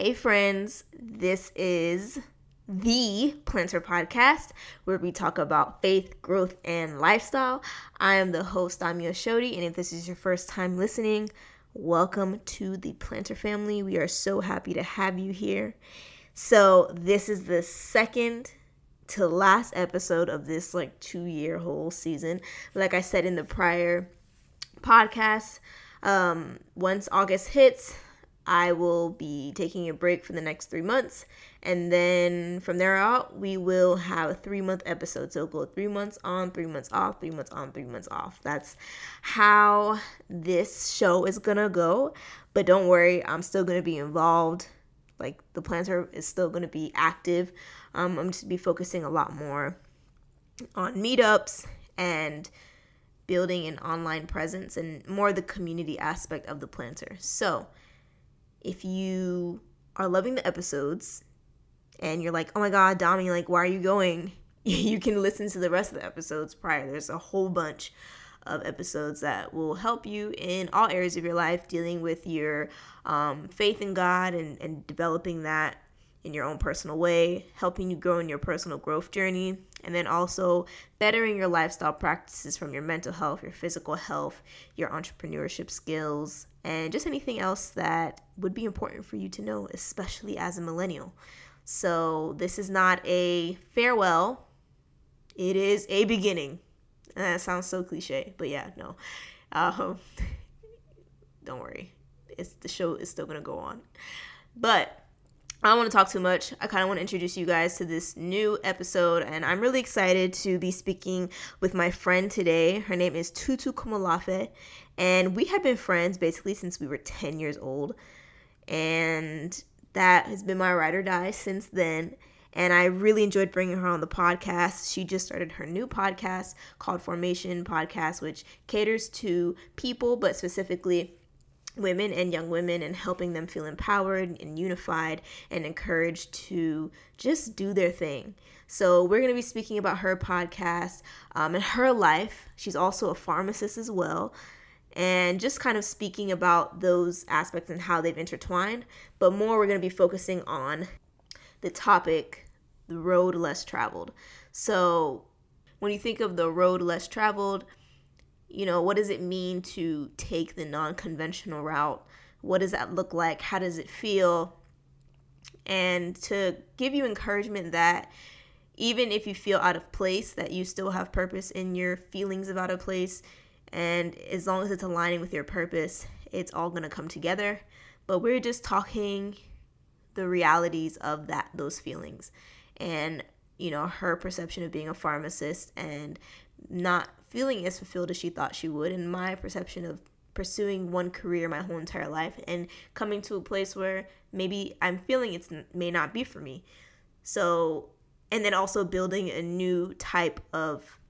Hey, friends, this is the Planter Podcast, where we talk about faith, growth, and lifestyle. I am the host, Amia Shodi, and if this is your first time listening, welcome to the Planter family. We are so happy to have you here. So, this is the second to last episode of this like two year whole season. Like I said in the prior podcast, um, once August hits, I will be taking a break for the next three months. And then from there out, we will have a three month episode. So go three months on, three months off, three months on, three months off. That's how this show is gonna go. But don't worry, I'm still gonna be involved. Like the planter is still gonna be active. Um, I'm just be focusing a lot more on meetups and building an online presence and more the community aspect of the planter. So if you are loving the episodes and you're like, oh my God, Dami, like, why are you going? you can listen to the rest of the episodes prior. There's a whole bunch of episodes that will help you in all areas of your life, dealing with your um, faith in God and, and developing that in your own personal way, helping you grow in your personal growth journey, and then also bettering your lifestyle practices from your mental health, your physical health, your entrepreneurship skills, and just anything else that would be important for you to know, especially as a millennial. So, this is not a farewell, it is a beginning. And that sounds so cliche, but yeah, no. Um, don't worry, it's the show is still gonna go on. But I don't want to talk too much. I kind of want to introduce you guys to this new episode, and I'm really excited to be speaking with my friend today. Her name is Tutu Komolafe, and we have been friends basically since we were 10 years old, and that has been my ride or die since then. And I really enjoyed bringing her on the podcast. She just started her new podcast called Formation Podcast, which caters to people, but specifically women and young women and helping them feel empowered and unified and encouraged to just do their thing. So, we're going to be speaking about her podcast um, and her life. She's also a pharmacist as well. And just kind of speaking about those aspects and how they've intertwined. But more, we're going to be focusing on the topic, the road less traveled. So, when you think of the road less traveled, you know, what does it mean to take the non conventional route? What does that look like? How does it feel? And to give you encouragement that even if you feel out of place, that you still have purpose in your feelings of out of place. And as long as it's aligning with your purpose, it's all going to come together. But we're just talking the realities of that those feelings and you know her perception of being a pharmacist and not feeling as fulfilled as she thought she would, and my perception of pursuing one career my whole entire life and coming to a place where maybe I'm feeling it may not be for me. So, and then also building a new type of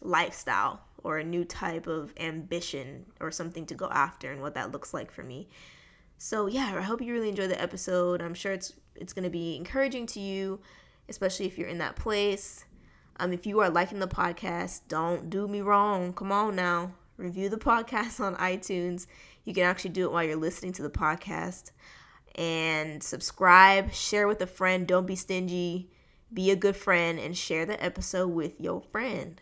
lifestyle or a new type of ambition or something to go after and what that looks like for me. So, yeah, I hope you really enjoy the episode. I'm sure it's it's going to be encouraging to you, especially if you're in that place. Um, if you are liking the podcast, don't do me wrong. Come on now. Review the podcast on iTunes. You can actually do it while you're listening to the podcast. And subscribe, share with a friend. Don't be stingy. Be a good friend and share the episode with your friend.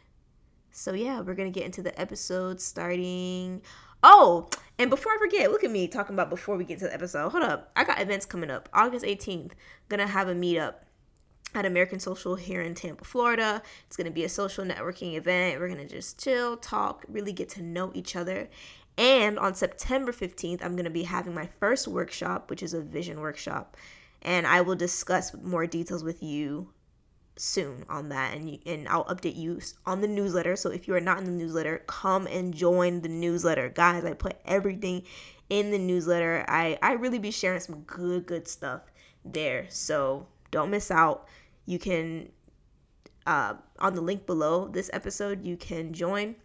So, yeah, we're going to get into the episode starting. Oh, and before I forget, look at me talking about before we get to the episode. Hold up. I got events coming up. August 18th, gonna have a meetup at American Social here in Tampa, Florida. It's going to be a social networking event. We're going to just chill, talk, really get to know each other. And on September 15th, I'm going to be having my first workshop, which is a vision workshop. And I will discuss more details with you soon on that and you, and I'll update you on the newsletter. So if you are not in the newsletter, come and join the newsletter. Guys, I put everything in the newsletter. I I really be sharing some good good stuff there. So don't miss out. You can uh, on the link below this episode, you can join.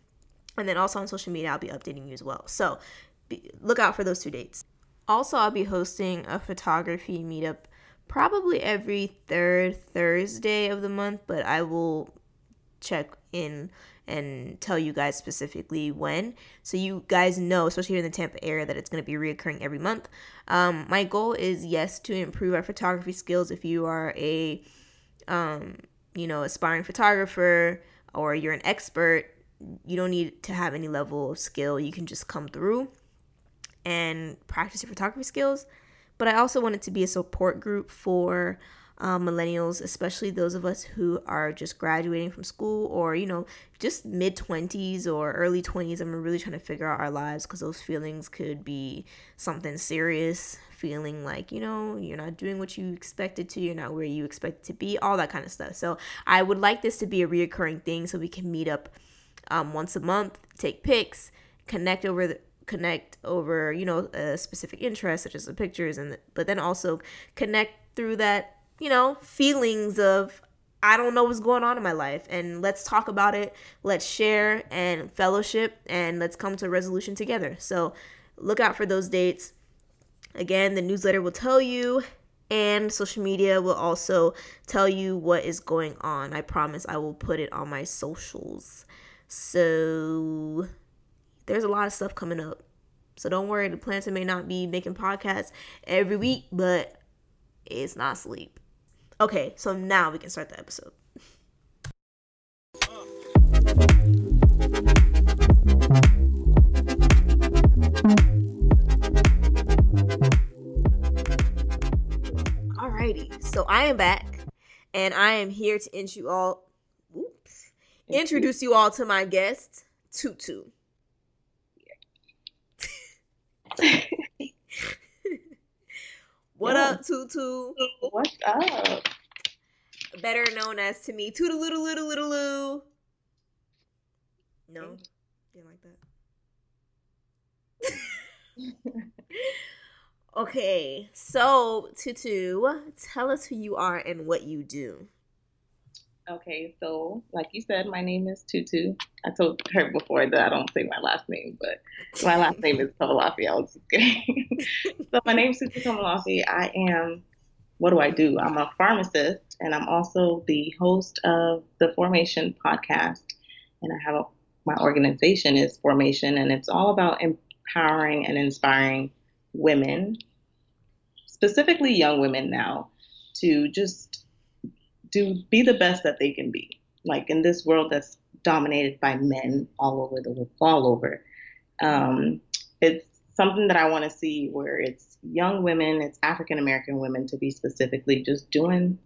And then also on social media, I'll be updating you as well. So be, look out for those two dates. Also, I'll be hosting a photography meetup probably every third Thursday of the month, but I will check in and tell you guys specifically when. So you guys know, especially here in the Tampa area, that it's going to be reoccurring every month. Um, my goal is yes to improve our photography skills. If you are a, um, you know, aspiring photographer or you're an expert, you don't need to have any level of skill. You can just come through and practice your photography skills. But I also want it to be a support group for um, millennials, especially those of us who are just graduating from school or, you know, just mid 20s or early 20s and we're really trying to figure out our lives because those feelings could be something serious. Feeling like, you know, you're not doing what you expected to, you're not where you expect to be, all that kind of stuff. So I would like this to be a reoccurring thing so we can meet up um, once a month, take pics, connect over the connect over you know a specific interest such as the pictures and the, but then also connect through that you know feelings of I don't know what's going on in my life and let's talk about it let's share and fellowship and let's come to a resolution together so look out for those dates again the newsletter will tell you and social media will also tell you what is going on I promise I will put it on my socials so there's a lot of stuff coming up. So don't worry, the planter may not be making podcasts every week, but it's not sleep. Okay, so now we can start the episode. Alrighty, so I am back, and I am here to introduce you all. Oops, introduce you all to my guest, Tutu. what up, Tutu? What's up? Better known as to me, Toodaloo Little Little Loo. No, didn't like that. okay, so Tutu, tell us who you are and what you do. Okay, so like you said, my name is Tutu. I told her before that I don't say my last name, but my last name is Komolafe. I was just kidding. so my name is Tutu Komolafe. I am, what do I do? I'm a pharmacist, and I'm also the host of the Formation podcast. And I have a, my organization is Formation, and it's all about empowering and inspiring women, specifically young women now, to just do be the best that they can be. Like in this world that's dominated by men all over the world, all over. Um, it's something that I want to see where it's young women, it's African American women to be specifically just doing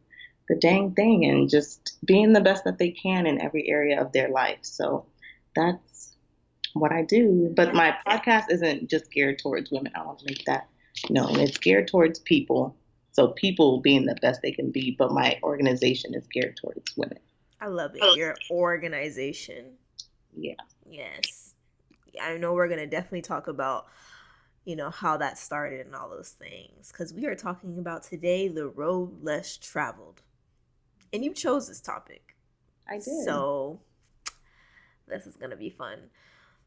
the dang thing and just being the best that they can in every area of their life. So that's what I do. But my podcast isn't just geared towards women. I want to make that known. It's geared towards people so people being the best they can be, but my organization is geared towards women. I love it. Oh. Your organization. Yeah. Yes. I know we're gonna definitely talk about, you know, how that started and all those things. Cause we are talking about today the road less traveled. And you chose this topic. I did. So this is gonna be fun.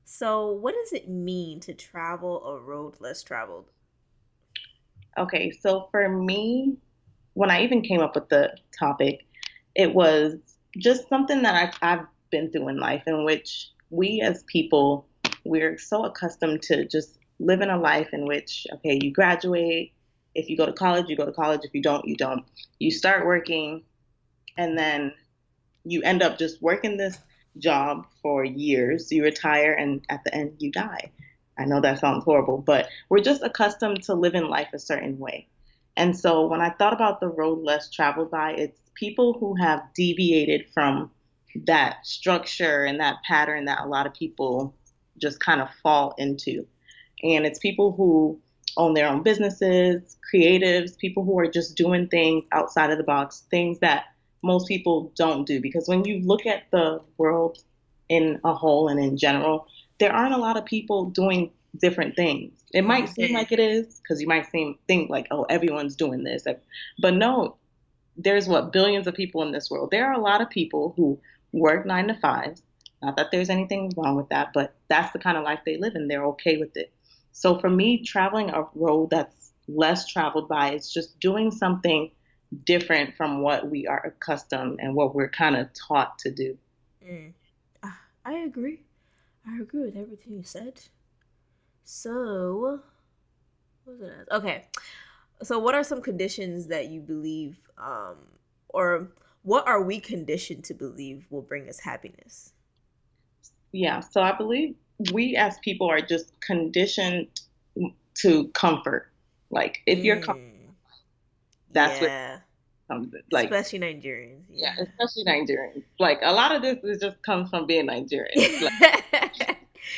So what does it mean to travel a road less traveled? Okay, so for me, when I even came up with the topic, it was just something that I, I've been through in life in which we as people, we're so accustomed to just living a life in which, okay, you graduate. If you go to college, you go to college. If you don't, you don't. You start working, and then you end up just working this job for years. You retire, and at the end, you die. I know that sounds horrible, but we're just accustomed to living life a certain way. And so when I thought about the road less traveled by, it's people who have deviated from that structure and that pattern that a lot of people just kind of fall into. And it's people who own their own businesses, creatives, people who are just doing things outside of the box, things that most people don't do because when you look at the world in a whole and in general, there aren't a lot of people doing different things. It might seem like it is because you might seem think like, oh, everyone's doing this, but no, there's what billions of people in this world. There are a lot of people who work nine to five. Not that there's anything wrong with that, but that's the kind of life they live and they're okay with it. So for me, traveling a road that's less traveled by is just doing something different from what we are accustomed and what we're kind of taught to do. Mm. I agree. I agree with everything you said. So, what was it? Okay. So, what are some conditions that you believe, um, or what are we conditioned to believe will bring us happiness? Yeah. So, I believe we as people are just conditioned to comfort. Like, if mm. you're comfortable, that's yeah. what comes like especially Nigerians. Yeah. yeah. especially Nigerians. Like a lot of this is just comes from being Nigerian. Like,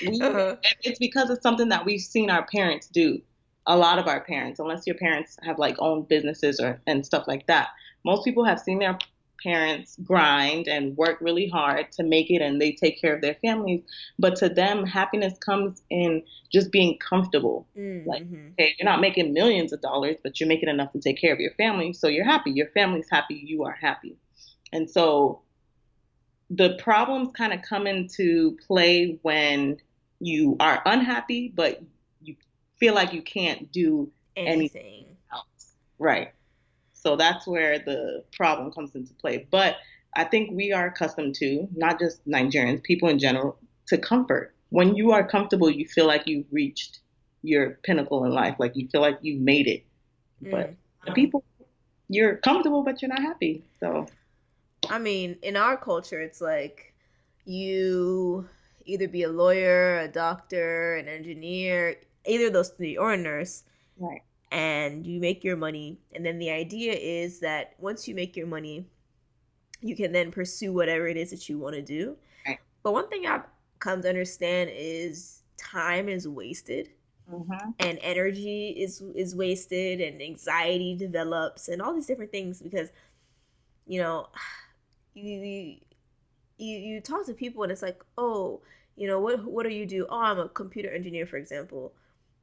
we, uh-huh. It's because it's something that we've seen our parents do. A lot of our parents, unless your parents have like owned businesses or and stuff like that, most people have seen their parents grind and work really hard to make it and they take care of their families. But to them, happiness comes in just being comfortable. Mm-hmm. Like, okay, you're not making millions of dollars, but you're making enough to take care of your family. So you're happy. Your family's happy. You are happy. And so the problems kind of come into play when you are unhappy, but you feel like you can't do anything, anything else. Right. So that's where the problem comes into play. But I think we are accustomed to, not just Nigerians, people in general, to comfort. When you are comfortable, you feel like you've reached your pinnacle in life, like you feel like you made it. Mm. But the people, you're comfortable, but you're not happy. So, I mean, in our culture, it's like you either be a lawyer, a doctor, an engineer, either those three, or a nurse. Right and you make your money. And then the idea is that once you make your money, you can then pursue whatever it is that you want to do. Right. But one thing I've come to understand is time is wasted. Mm-hmm. And energy is is wasted, and anxiety develops, and all these different things because, you know, you you you talk to people and it's like, oh, you know, what what do you do? Oh, I'm a computer engineer, for example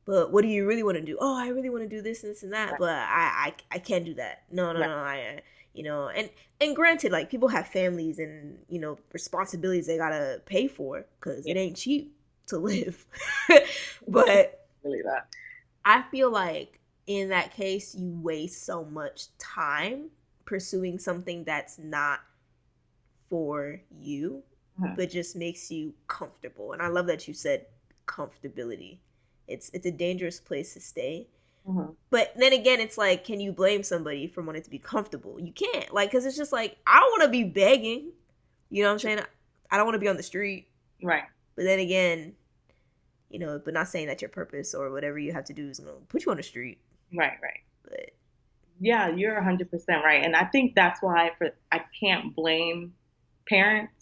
but what do you really want to do? Oh, I really want to do this and this and that, right. but I, I I can't do that. No, no, right. no. I uh, you know, and and granted, like people have families and you know responsibilities they gotta pay for because yeah. it ain't cheap to live. but really that I feel like in that case you waste so much time pursuing something that's not for you, mm-hmm. but just makes you comfortable. And I love that you said comfortability it's it's a dangerous place to stay. Mm-hmm. But then again, it's like, can you blame somebody for wanting to be comfortable? You can't, like, because it's just like I don't want to be begging. You know what I'm saying? I don't want to be on the street. Right. But then again, you know, but not saying that your purpose or whatever you have to do is going to put you on the street. Right, right. But yeah, you're 100% right. And I think that's why for I can't blame parents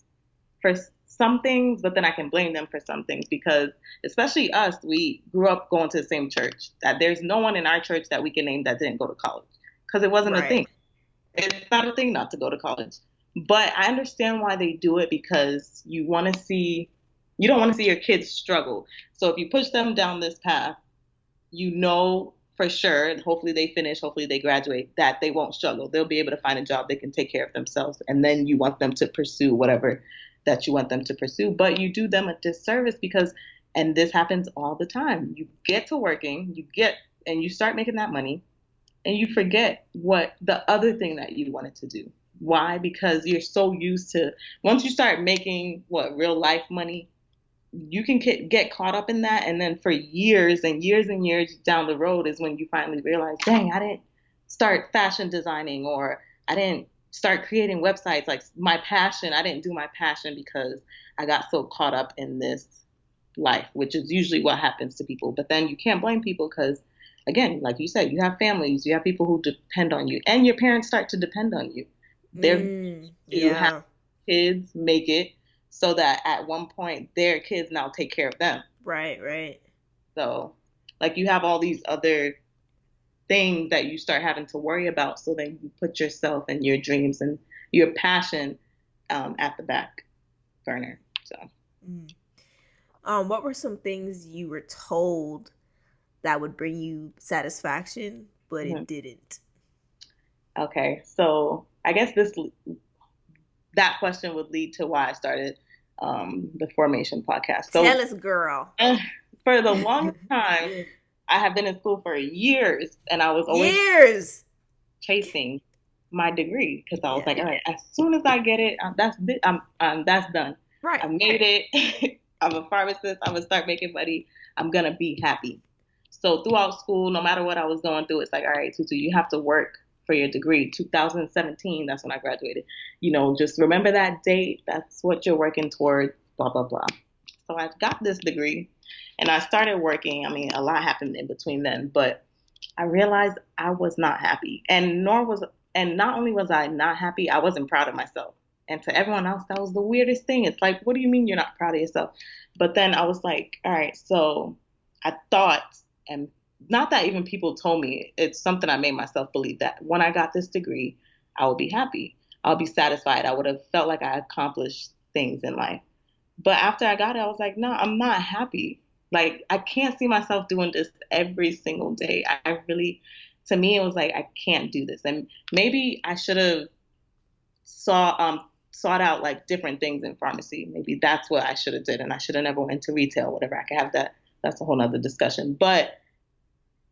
for some things, but then I can blame them for some things because, especially us, we grew up going to the same church. That there's no one in our church that we can name that didn't go to college because it wasn't right. a thing. It's not a thing not to go to college. But I understand why they do it because you want to see, you don't want to see your kids struggle. So if you push them down this path, you know for sure, and hopefully they finish, hopefully they graduate, that they won't struggle. They'll be able to find a job, they can take care of themselves, and then you want them to pursue whatever that you want them to pursue, but you do them a disservice because, and this happens all the time, you get to working, you get, and you start making that money, and you forget what the other thing that you wanted to do. Why? Because you're so used to, once you start making what real life money, you can get, get caught up in that. And then for years and years and years down the road is when you finally realize, dang, I didn't start fashion designing or I didn't start creating websites like my passion i didn't do my passion because i got so caught up in this life which is usually what happens to people but then you can't blame people because again like you said you have families you have people who depend on you and your parents start to depend on you they're mm, yeah. you have kids make it so that at one point their kids now take care of them right right so like you have all these other things that you start having to worry about. So then you put yourself and your dreams and your passion um, at the back burner. So, mm. um, what were some things you were told that would bring you satisfaction, but mm-hmm. it didn't? Okay, so I guess this that question would lead to why I started um, the Formation podcast. So, Tell us, girl. For the longest time, I have been in school for years, and I was always years chasing my degree because I was yeah. like, all right, as soon as I get it, that's I'm, um, that's done. Right. I made it. I'm a pharmacist. I'm gonna start making money. I'm gonna be happy. So throughout school, no matter what I was going through, it's like, all right, Tutu, you have to work for your degree. 2017, that's when I graduated. You know, just remember that date. That's what you're working towards. Blah blah blah. So I got this degree, and I started working. I mean, a lot happened in between then, but I realized I was not happy, and nor was and not only was I not happy, I wasn't proud of myself. And to everyone else, that was the weirdest thing. It's like, what do you mean you're not proud of yourself? But then I was like, all right, so I thought, and not that even people told me, it's something I made myself believe that when I got this degree, I would be happy. I'll be satisfied. I would have felt like I accomplished things in life. But after I got it, I was like, no, I'm not happy. Like, I can't see myself doing this every single day. I really to me it was like I can't do this. And maybe I should have saw um sought out like different things in pharmacy. Maybe that's what I should have did and I should have never went to retail, whatever. I could have that that's a whole nother discussion. But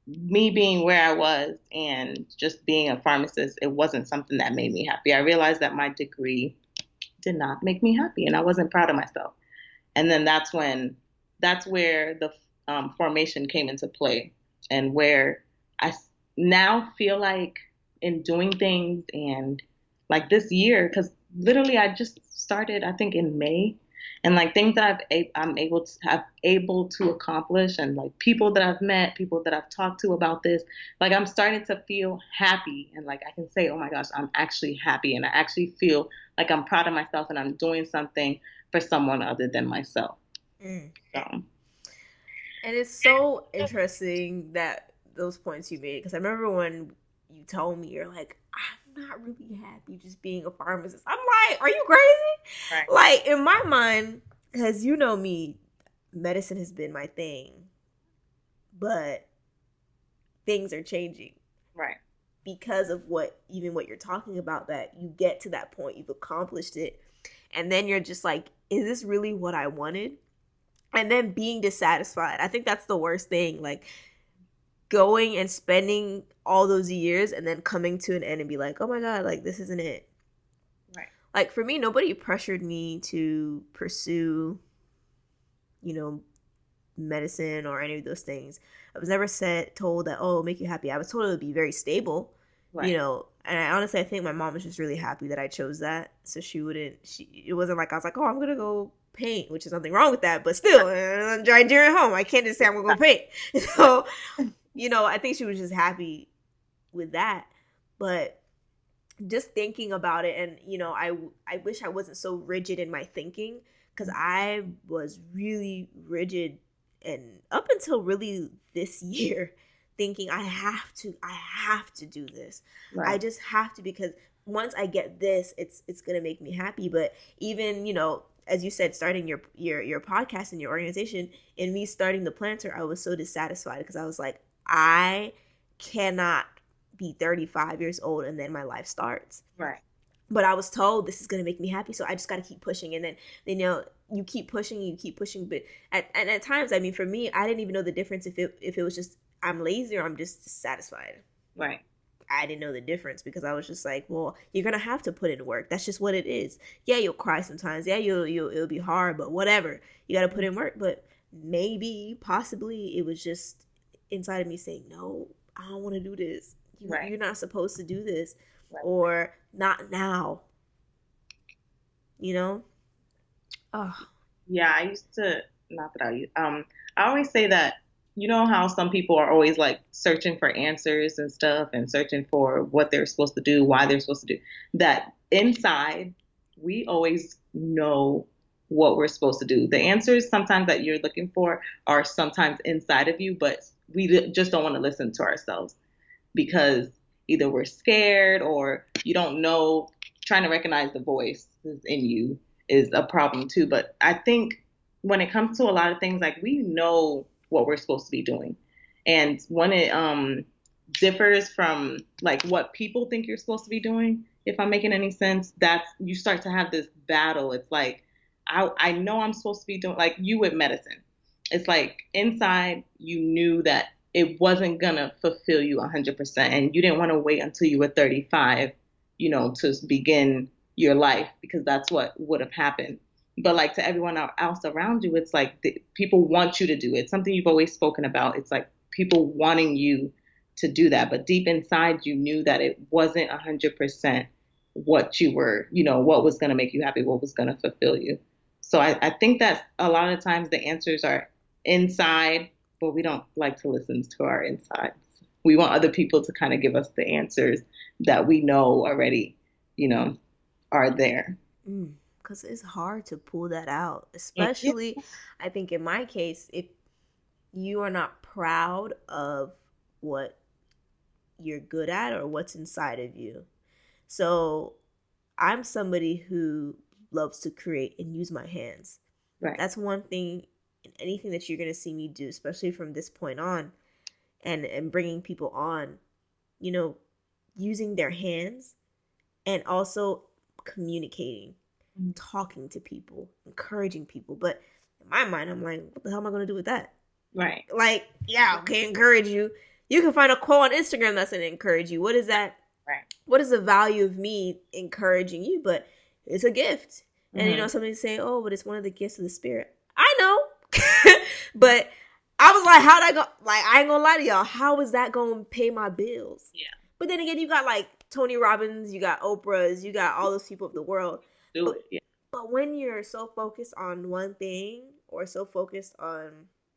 me being where I was and just being a pharmacist, it wasn't something that made me happy. I realized that my degree did not make me happy and I wasn't proud of myself. And then that's when that's where the um, formation came into play and where I now feel like in doing things and like this year, because literally I just started, I think in May, and like things that I've I'm able to have able to accomplish, and like people that I've met, people that I've talked to about this, like I'm starting to feel happy, and like I can say, oh my gosh, I'm actually happy, and I actually feel like I'm proud of myself, and I'm doing something for someone other than myself. Mm. So. And it's so interesting that those points you made because I remember when you told me you're like I'm not really happy just being a pharmacist. I'm like, are you crazy? Right. Like in my mind, because you know me, medicine has been my thing, but things are changing. Right. Because of what even what you're talking about, that you get to that point, you've accomplished it, and then you're just like, is this really what I wanted? And then being dissatisfied. I think that's the worst thing. Like going and spending all those years and then coming to an end and be like, oh my God, like this isn't it. Right. Like for me, nobody pressured me to pursue, you know, medicine or any of those things. I was never said told that, oh, make you happy. I was told it would be very stable. Right. You know, and I honestly I think my mom was just really happy that I chose that. So she wouldn't she it wasn't like I was like, Oh, I'm gonna go paint, which is nothing wrong with that, but still, I'm trying to at home. I can't just say I'm gonna go paint. So you know, I think she was just happy with that. But just thinking about it, and you know, I I wish I wasn't so rigid in my thinking because I was really rigid, and up until really this year, thinking I have to, I have to do this. Right. I just have to because once I get this, it's it's gonna make me happy. But even you know, as you said, starting your your your podcast and your organization, and me starting the planter, I was so dissatisfied because I was like, I cannot be 35 years old and then my life starts. Right. But I was told this is going to make me happy, so I just got to keep pushing. And then, you know, you keep pushing, you keep pushing. But at, and at times, I mean, for me, I didn't even know the difference if it if it was just I'm lazy or I'm just satisfied. Right. I didn't know the difference because I was just like, well, you're gonna have to put in work. That's just what it is. Yeah, you'll cry sometimes. Yeah, you'll you'll it'll be hard, but whatever. You got to put in work. But maybe, possibly, it was just inside of me saying, no, I don't want to do this. You, right. You're not supposed to do this. Right. Or not now. You know? Oh. Yeah, I used to, not that I, um, I always say that, you know how some people are always like searching for answers and stuff and searching for what they're supposed to do, why they're supposed to do. That inside, we always know what we're supposed to do. The answers sometimes that you're looking for are sometimes inside of you, but we just don't want to listen to ourselves because either we're scared or you don't know trying to recognize the voice in you is a problem too. But I think when it comes to a lot of things, like we know what we're supposed to be doing, and when it um differs from like what people think you're supposed to be doing, if I'm making any sense, that's you start to have this battle. It's like I I know I'm supposed to be doing like you with medicine. It's like inside you knew that it wasn't gonna fulfill you 100%, and you didn't want to wait until you were 35, you know, to begin your life because that's what would have happened. But like to everyone else around you, it's like the, people want you to do it. It's something you've always spoken about. It's like people wanting you to do that, but deep inside you knew that it wasn't 100% what you were, you know, what was going to make you happy, what was going to fulfill you. So I, I think that a lot of times the answers are inside, but we don't like to listen to our insides. We want other people to kind of give us the answers that we know already, you know, are there. Because mm, it's hard to pull that out, especially, I think in my case, if you are not proud of what you're good at or what's inside of you. So I'm somebody who loves to create and use my hands. Right. That's one thing in anything that you're going to see me do, especially from this point on and and bringing people on, you know, using their hands and also communicating, mm-hmm. talking to people, encouraging people. But in my mind, I'm like, what the hell am I going to do with that? Right. Like, yeah, okay, encourage you. You can find a quote on Instagram that's gonna encourage you. What is that? Right. What is the value of me encouraging you? But it's a gift. And mm-hmm. you know, somebody say, Oh, but it's one of the gifts of the spirit. I know. but I was like, how'd I go like I ain't gonna lie to y'all, how is that gonna pay my bills? Yeah. But then again, you got like Tony Robbins, you got Oprah's, you got all those people of the world. Do but, it, yeah. But when you're so focused on one thing or so focused on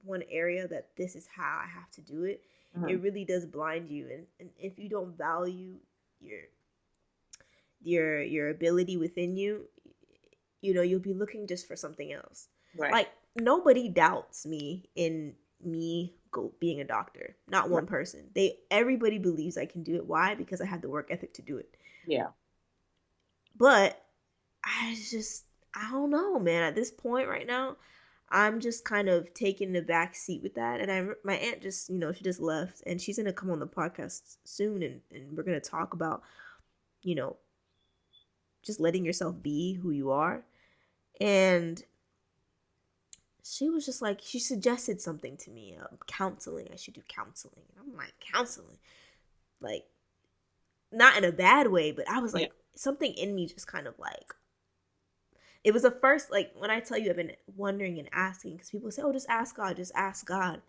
one area that this is how I have to do it, mm-hmm. it really does blind you. And, and if you don't value your your your ability within you, you know, you'll be looking just for something else. Right. Like nobody doubts me in me go being a doctor. Not one right. person. They everybody believes I can do it. Why? Because I have the work ethic to do it. Yeah. But I just I don't know, man. At this point right now, I'm just kind of taking the back seat with that. And I, my aunt just, you know, she just left and she's going to come on the podcast soon and, and we're going to talk about, you know, just letting yourself be who you are. And she was just like, she suggested something to me, uh, counseling. I should do counseling. And I'm like, counseling? Like, not in a bad way, but I was like, yeah. something in me just kind of like, it was the first like when I tell you I've been wondering and asking because people say, "Oh, just ask God, just ask God,"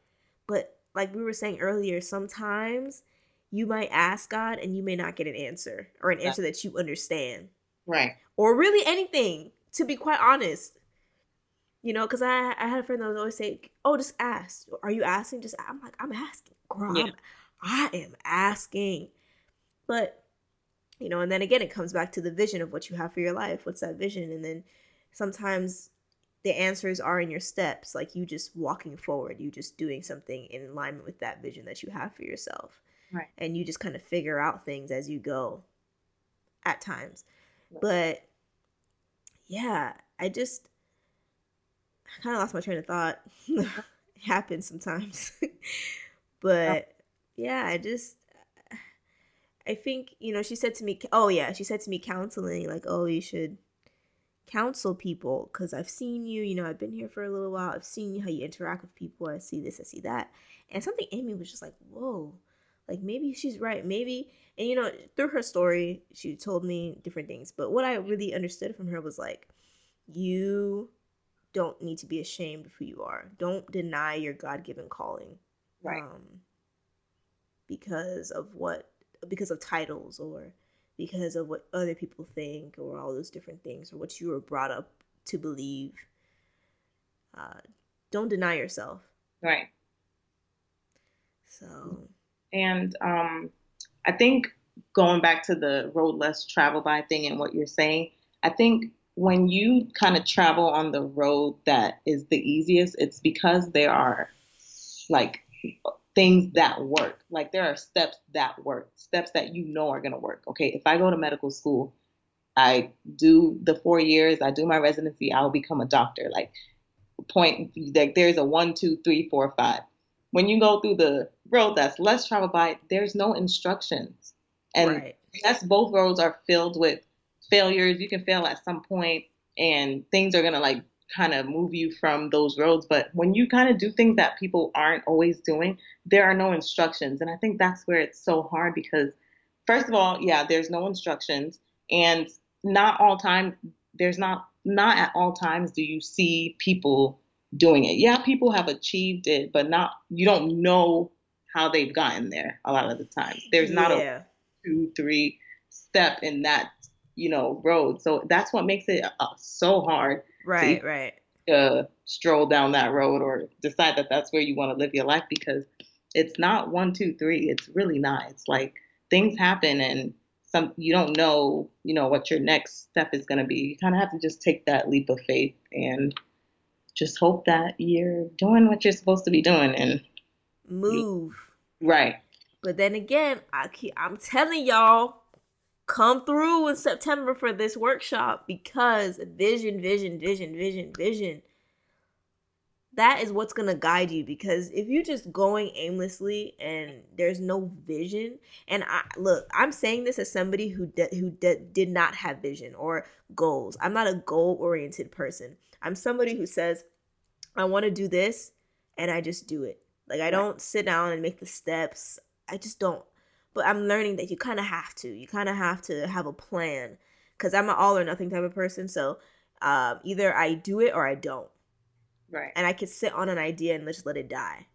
but like we were saying earlier, sometimes you might ask God and you may not get an answer or an answer that you understand, right? Or really anything. To be quite honest, you know, because I I had a friend that would always say, "Oh, just ask. Are you asking? Just I'm like I'm asking, girl. Yeah. I'm, I am asking, but." You know, and then again, it comes back to the vision of what you have for your life. What's that vision? And then sometimes the answers are in your steps, like you just walking forward, you just doing something in alignment with that vision that you have for yourself. Right. And you just kind of figure out things as you go at times. But yeah, I just I kind of lost my train of thought. it happens sometimes. but yeah, I just I think, you know, she said to me, oh yeah, she said to me counseling like, "Oh, you should counsel people because I've seen you, you know, I've been here for a little while. I've seen how you interact with people. I see this, I see that. And something Amy was just like, whoa, like maybe she's right. Maybe, and you know, through her story, she told me different things. But what I really understood from her was like, you don't need to be ashamed of who you are. Don't deny your God given calling. Right. Um, because of what, because of titles or because of what other people think or all those different things or what you were brought up to believe. Uh, don't deny yourself. Right. So. And um, I think going back to the road less traveled by thing and what you're saying, I think when you kind of travel on the road that is the easiest, it's because there are like things that work. Like there are steps that work, steps that you know are going to work. Okay, if I go to medical school, I do the four years, I do my residency, I'll become a doctor. Like point like there's a one, two, three, four, five. When you go through the road that's less traveled by, there's no instructions. And right. yes, both roads are filled with failures. You can fail at some point and things are gonna like kind of move you from those roads. But when you kind of do things that people aren't always doing, there are no instructions. And I think that's where it's so hard because, first of all, yeah, there's no instructions. And not all time, there's not, not at all times do you see people doing it. Yeah, people have achieved it, but not, you don't know how they've gotten there a lot of the times. There's not yeah. a two, three step in that, you know, road. So that's what makes it uh, so hard Right, to, right. Uh, stroll down that road or decide that that's where you want to live your life because it's not one, two, three. It's really not. It's like things happen and some you don't know, you know, what your next step is going to be. You kind of have to just take that leap of faith and just hope that you're doing what you're supposed to be doing and move. You, right. But then again, I keep, I'm telling y'all, come through in September for this workshop because vision, vision, vision, vision, vision. That is what's going to guide you because if you're just going aimlessly and there's no vision and I look, I'm saying this as somebody who de- who de- did not have vision or goals. I'm not a goal-oriented person. I'm somebody who says I want to do this and I just do it. Like I don't sit down and make the steps. I just don't but I'm learning that you kind of have to. You kind of have to have a plan because I'm an all or nothing type of person. So um, either I do it or I don't. Right. And I could sit on an idea and just let it die.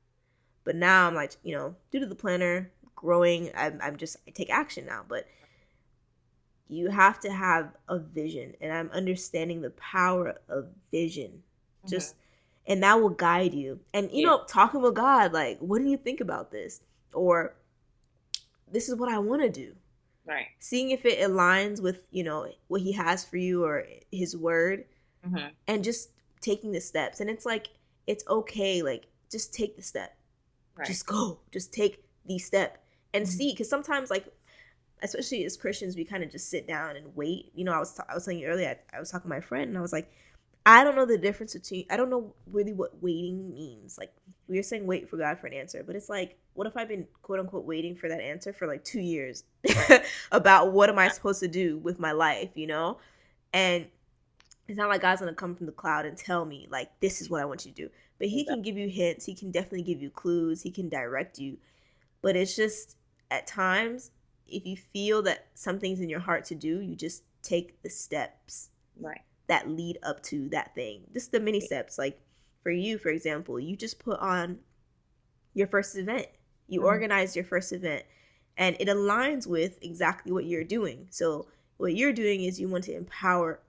But now I'm like, you know, due to the planter growing, I'm, I'm just, I take action now. But you have to have a vision. And I'm understanding the power of vision. Mm-hmm. Just, and that will guide you. And, you yeah. know, talking with God, like, what do you think about this? Or, this is what I want to do. Right. Seeing if it aligns with, you know, what he has for you or his word mm-hmm. and just taking the steps. And it's like, it's okay. Like, just take the step. Right. Just go. Just take the step and mm-hmm. see. Because sometimes, like, especially as Christians, we kind of just sit down and wait. You know, I was, t- I was telling you earlier, I, I was talking to my friend and I was like, I don't know the difference between, I don't know really what waiting means. Like, we were saying wait for God for an answer, but it's like, what if I've been quote unquote waiting for that answer for like two years about what am I supposed to do with my life, you know? And it's not like God's gonna come from the cloud and tell me like this is what I want you to do. But he can give you hints, he can definitely give you clues, he can direct you. But it's just at times, if you feel that something's in your heart to do, you just take the steps. Right. That lead up to that thing. Just the mini steps. Like for you, for example, you just put on your first event you mm-hmm. organize your first event and it aligns with exactly what you're doing. So, what you're doing is you want to empower,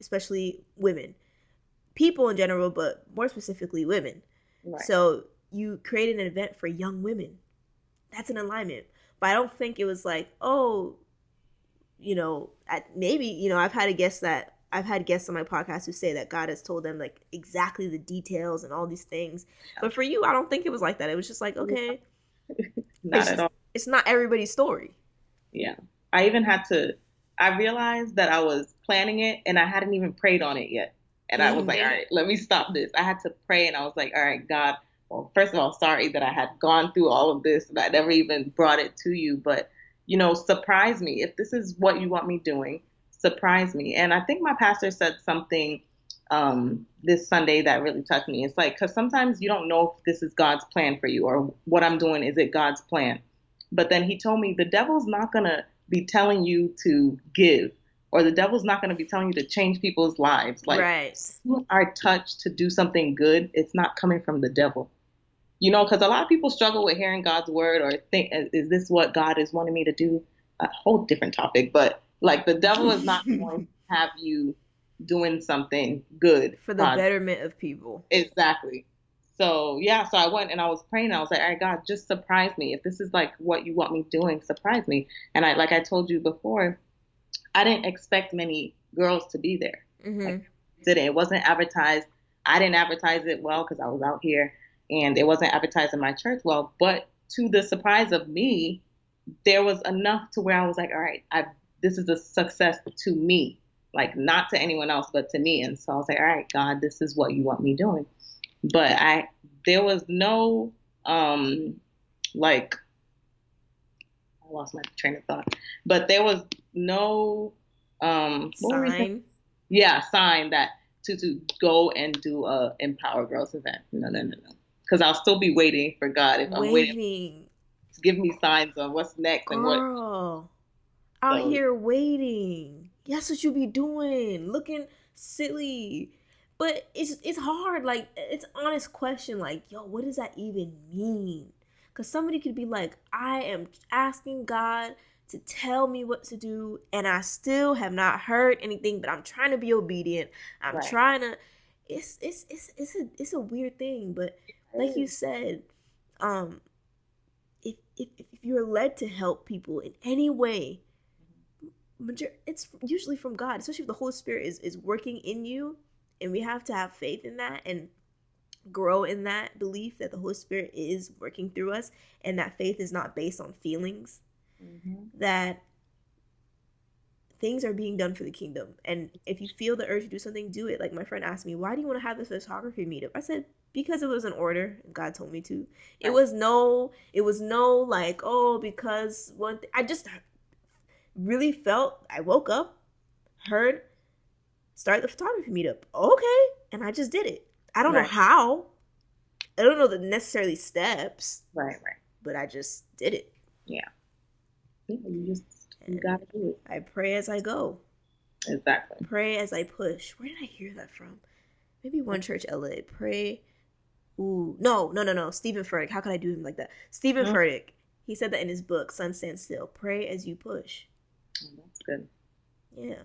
especially women, people in general, but more specifically women. Right. So, you created an event for young women. That's an alignment. But I don't think it was like, oh, you know, maybe, you know, I've had a guess that I've had guests on my podcast who say that God has told them like exactly the details and all these things. Yeah. But for you, I don't think it was like that. It was just like, okay, not it's, at all. It's not everybody's story. Yeah. I even had to, I realized that I was planning it and I hadn't even prayed on it yet. And mm-hmm. I was like, mm-hmm. all right, let me stop this. I had to pray and I was like, all right, God, well, first of all, sorry that I had gone through all of this and I never even brought it to you, but, you know, surprise me. If this is what you want me doing, surprise me. And I think my pastor said something um, this Sunday that really touched me. It's like, because sometimes you don't know if this is God's plan for you or what I'm doing, is it God's plan? But then he told me the devil's not going to be telling you to give or the devil's not going to be telling you to change people's lives. Like, right. you are touched to do something good, it's not coming from the devil. You know, because a lot of people struggle with hearing God's word or think, is this what God is wanting me to do? A whole different topic. But like, the devil is not going to have you doing something good for the betterment of people. Exactly. So yeah, so I went and I was praying. I was like, all right, God, just surprise me. If this is like what you want me doing, surprise me. And I, like I told you before, I didn't expect many girls to be there. Mm-hmm. Like, did it? Wasn't advertised. I didn't advertise it well because I was out here, and it wasn't advertised in my church well. But to the surprise of me, there was enough to where I was like, all right, I this is a success to me, like not to anyone else, but to me. And so I was like, all right, God, this is what you want me doing. But I, there was no, um, like, I lost my train of thought, but there was no, um, sign. Yeah, sign that to to go and do a Empower Girls event. No, no, no, no. Because I'll still be waiting for God if I'm waiting. Give me signs on what's next Girl, and what. Out so, here waiting. That's what you be doing, looking silly. But it's it's hard. Like it's honest question. Like, yo, what does that even mean? Because somebody could be like, I am asking God to tell me what to do and I still have not heard anything but I'm trying to be obedient. I'm right. trying to it's it's it's it's a it's a weird thing, but like you said, um if if if you're led to help people in any way, it's usually from God, especially if the Holy Spirit is is working in you and we have to have faith in that and grow in that belief that the Holy Spirit is working through us and that faith is not based on feelings mm-hmm. that things are being done for the kingdom. And if you feel the urge to do something, do it. Like my friend asked me, why do you want to have this photography meetup? I said, because it was an order God told me to. It was no, it was no like, oh, because one, th- I just really felt, I woke up, heard, start the photography meetup. Okay. And I just did it. I don't right. know how. I don't know the necessarily steps. Right, right. But I just did it. Yeah Yeah, you just you gotta do it. I pray as I go. Exactly. Pray as I push. Where did I hear that from? Maybe One Church LA. Pray. Ooh, no, no, no, no. Steven Furtick. How could I do him like that? Steven mm-hmm. Furtick. He said that in his book, Sun Stand Still. Pray as you push. Oh, that's good. Yeah.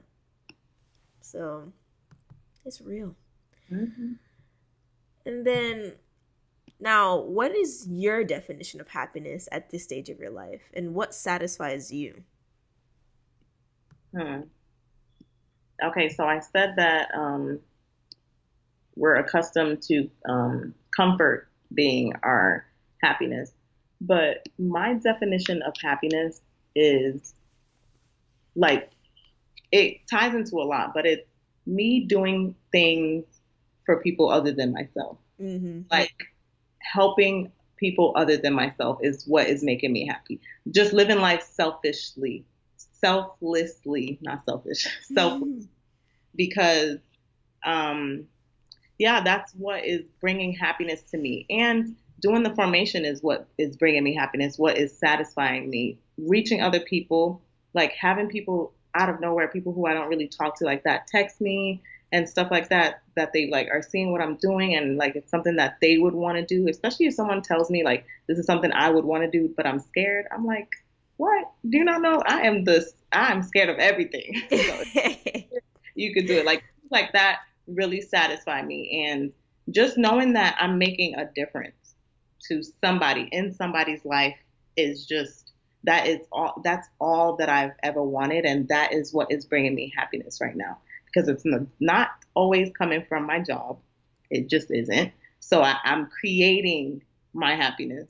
So, it's real. Mm-hmm. And then now, what is your definition of happiness at this stage of your life, and what satisfies you? Hmm. Okay, so I said that um, we're accustomed to um, comfort being our happiness, but my definition of happiness is like it ties into a lot, but it's me doing things for people other than myself. Mm-hmm. Like helping people other than myself is what is making me happy. Just living life selfishly, selflessly, not selfish, selfless. Mm. Because, um, yeah, that's what is bringing happiness to me. And doing the formation is what is bringing me happiness, what is satisfying me. Reaching other people, like having people out of nowhere, people who I don't really talk to like that, text me and stuff like that that they like are seeing what I'm doing and like it's something that they would want to do, especially if someone tells me like this is something I would want to do but I'm scared. I'm like, "What? Do you not know I am this I'm scared of everything." so you could do it like like that really satisfy me and just knowing that I'm making a difference to somebody in somebody's life is just that is all that's all that I've ever wanted and that is what is bringing me happiness right now because it's not always coming from my job. It just isn't. So I, am creating my happiness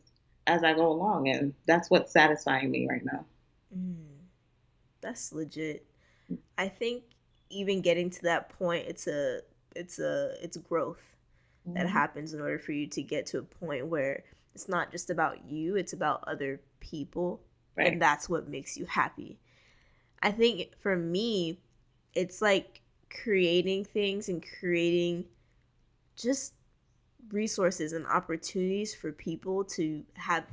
as I go along, and that's what's satisfying me right now. Mm, that's legit. I think even getting to that point, it's a it's a it's growth mm-hmm. that happens in order for you to get to a point where it's not just about you; it's about other people, right. and that's what makes you happy. I think for me, it's like creating things and creating just resources and opportunities for people to have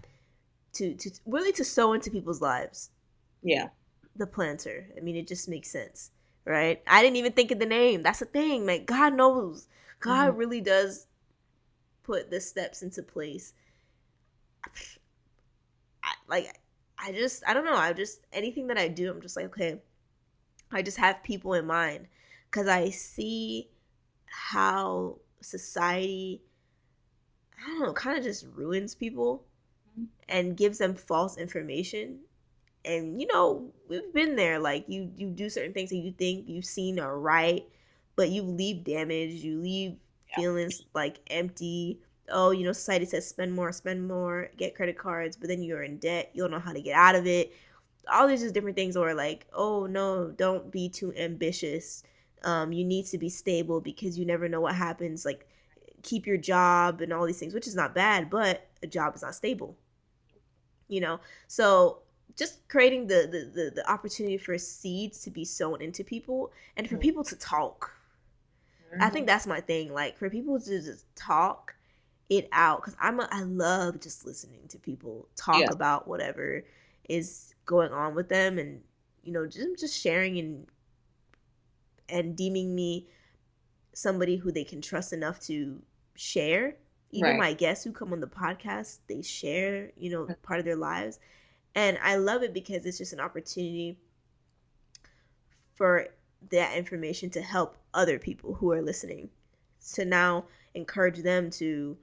to to really to sow into people's lives. Yeah. The planter. I mean, it just makes sense, right? I didn't even think of the name. That's the thing, like God knows. God mm-hmm. really does put the steps into place. I, like I just I don't know. I just anything that I do, I'm just like, okay, I just have people in mind because I see how society, I don't know, kind of just ruins people mm-hmm. and gives them false information. And you know, we've been there. Like you, you do certain things that you think you've seen are right, but you leave damage. You leave yeah. feelings like empty. Oh, you know, society says spend more, spend more, get credit cards, but then you're in debt. You don't know how to get out of it. All these just different things or like oh no don't be too ambitious. Um you need to be stable because you never know what happens like keep your job and all these things which is not bad but a job is not stable you know? So just creating the the the, the opportunity for seeds to be sown into people and for people to talk. I think that's my thing like for people to just talk it out because i'm a, i love just listening to people talk Yeah. about whatever is going on with them and you know just just sharing and and deeming me somebody who they can trust enough to share even Right. my guests who come on the podcast they share you know part of their lives and i love it because it's just an opportunity for that information to help other people who are listening to now encourage them to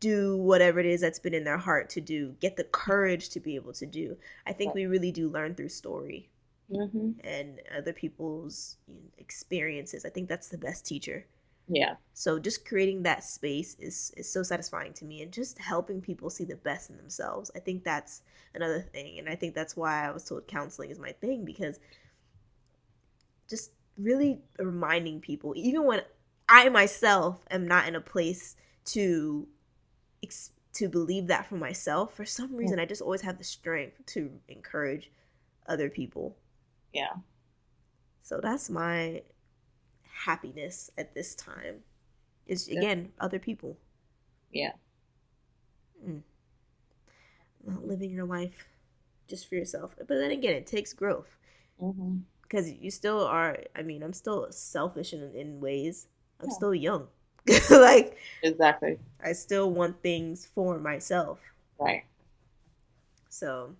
do whatever it is that's been in their heart to do get the courage to be able to do i think we really do learn through story hmm and other people's experiences i think that's the best teacher Yeah. so just creating that space is is so satisfying to me and just helping people see the best in themselves. I think that's another thing and I think that's why I was told counseling is my thing because just really reminding people even when I myself am not in a place to ex- to believe that for myself for some reason I just always have the strength to encourage other people. Yeah. So that's my happiness at this time. Is again other people. Yeah. Not living your life just for yourself. But then again, it takes growth hmm because you still are. I mean, I'm still selfish in in ways. I'm Yeah. still young. like Exactly. I still want things for myself. Right. So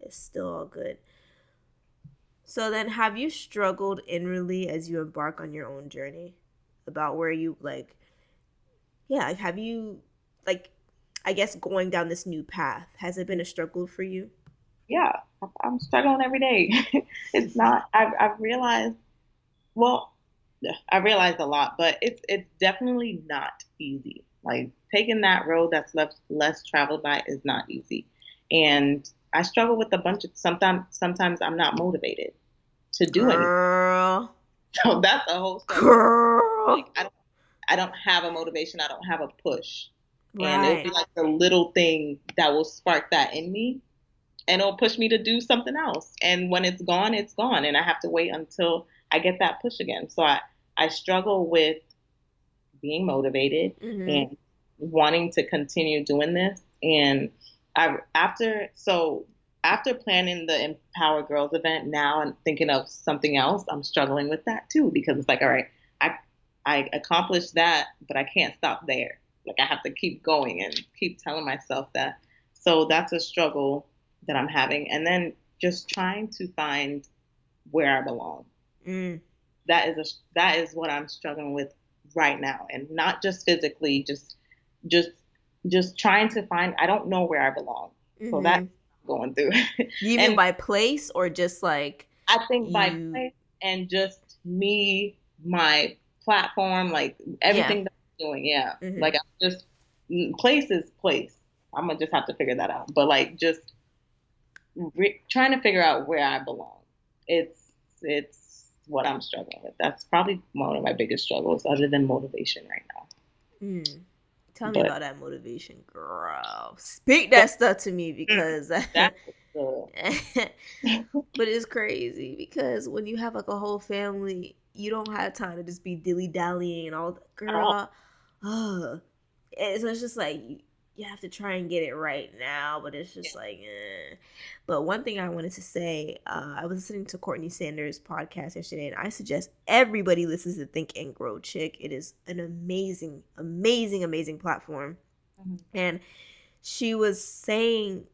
it's still all good. So then have you struggled inwardly as you embark on your own journey about where you like yeah, have you like I guess going down this new path has it been a struggle for you? Yeah. I'm struggling every day. it's not. I've I've realized. Well, I realized a lot, but it's it's definitely not easy. Like taking that road that's less less traveled by is not easy, and I struggle with a bunch of sometimes sometimes I'm not motivated to do anything. Girl. So that's a whole struggle. Girl. Like I don't I don't have a motivation. I don't have a push. And it'll be like the little thing that will spark that in me and it'll push me to do something else. And when it's gone, it's gone. And I have to wait until I get that push again. So I, I struggle with being motivated Mhm. and wanting to continue doing this. And I after so after planning the Empower Girls event now and thinking of something else, I'm struggling with that too because it's like, all right, I I accomplished that, but I can't stop there. Like I have to keep going and keep telling myself that. So that's a struggle that I'm having. And then just trying to find where I belong Mm. that is a that is what I'm struggling with right now, and not just physically, just just just trying to find. I don't know where I belong, so Mhm. that's going through. you mean and- by place or just like I think by place and just me, my platform, like everything that I'm doing, yeah. Mhm. Like I'm just place is place. I'm gonna just have to figure that out. But like just re- trying to figure out where I belong. It's it's what I'm struggling with. That's probably one of my biggest struggles, other than motivation right now. Mm. Tell me about that motivation, girl. Speak that stuff to me because That's the but it's crazy because when you have like a whole family, you don't have time to just be dilly dallying and all that. Girl, oh. And so it's just like you, have to try and get it right now, but it's just like, eh. But one thing I wanted to say, uh, I was listening to Courtney Sanders' podcast yesterday, and I suggest everybody listens to Think and Grow Chick. It is an amazing, amazing, amazing platform. Mhm. And she was saying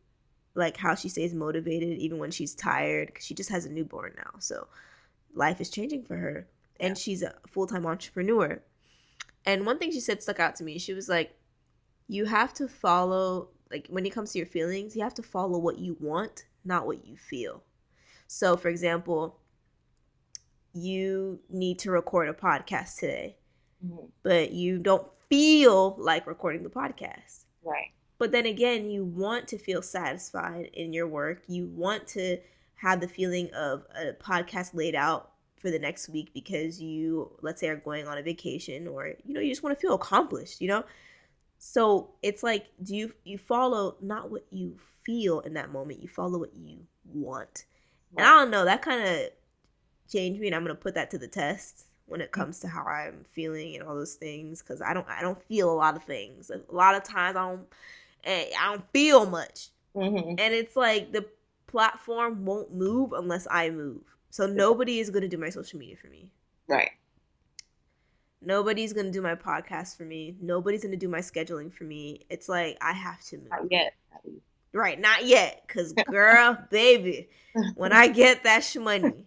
like how she stays motivated even when she's tired because she just has a newborn now. So life is changing for her, and Yeah. she's a full time entrepreneur. And one thing she said stuck out to me. She was like, "You have to follow like when it comes to your feelings, you have to follow what you want, not what you feel." So, for example, you need to record a podcast today, Mhm. but you don't feel like recording the podcast right. But then again, you want to feel satisfied in your work. You want to have the feeling of a podcast laid out for the next week because you, let's say, are going on a vacation or, you know, you just want to feel accomplished, you know? So it's like, do you, you follow not what you feel in that moment, you follow what you want. And I don't know, that kind of changed me and I'm going to put that to the test when it comes to how I'm feeling and all those things because I don't I don't feel a lot of things. A lot of times I don't eh, I don't feel much, mm-hmm. and it's like the platform won't move unless I move. So nobody is gonna do my social media for me. Right. Nobody's gonna do my podcast for me. Nobody's gonna do my scheduling for me. It's like I have to move. Not yet. Right, not yet. Cause girl, baby, when I get that money,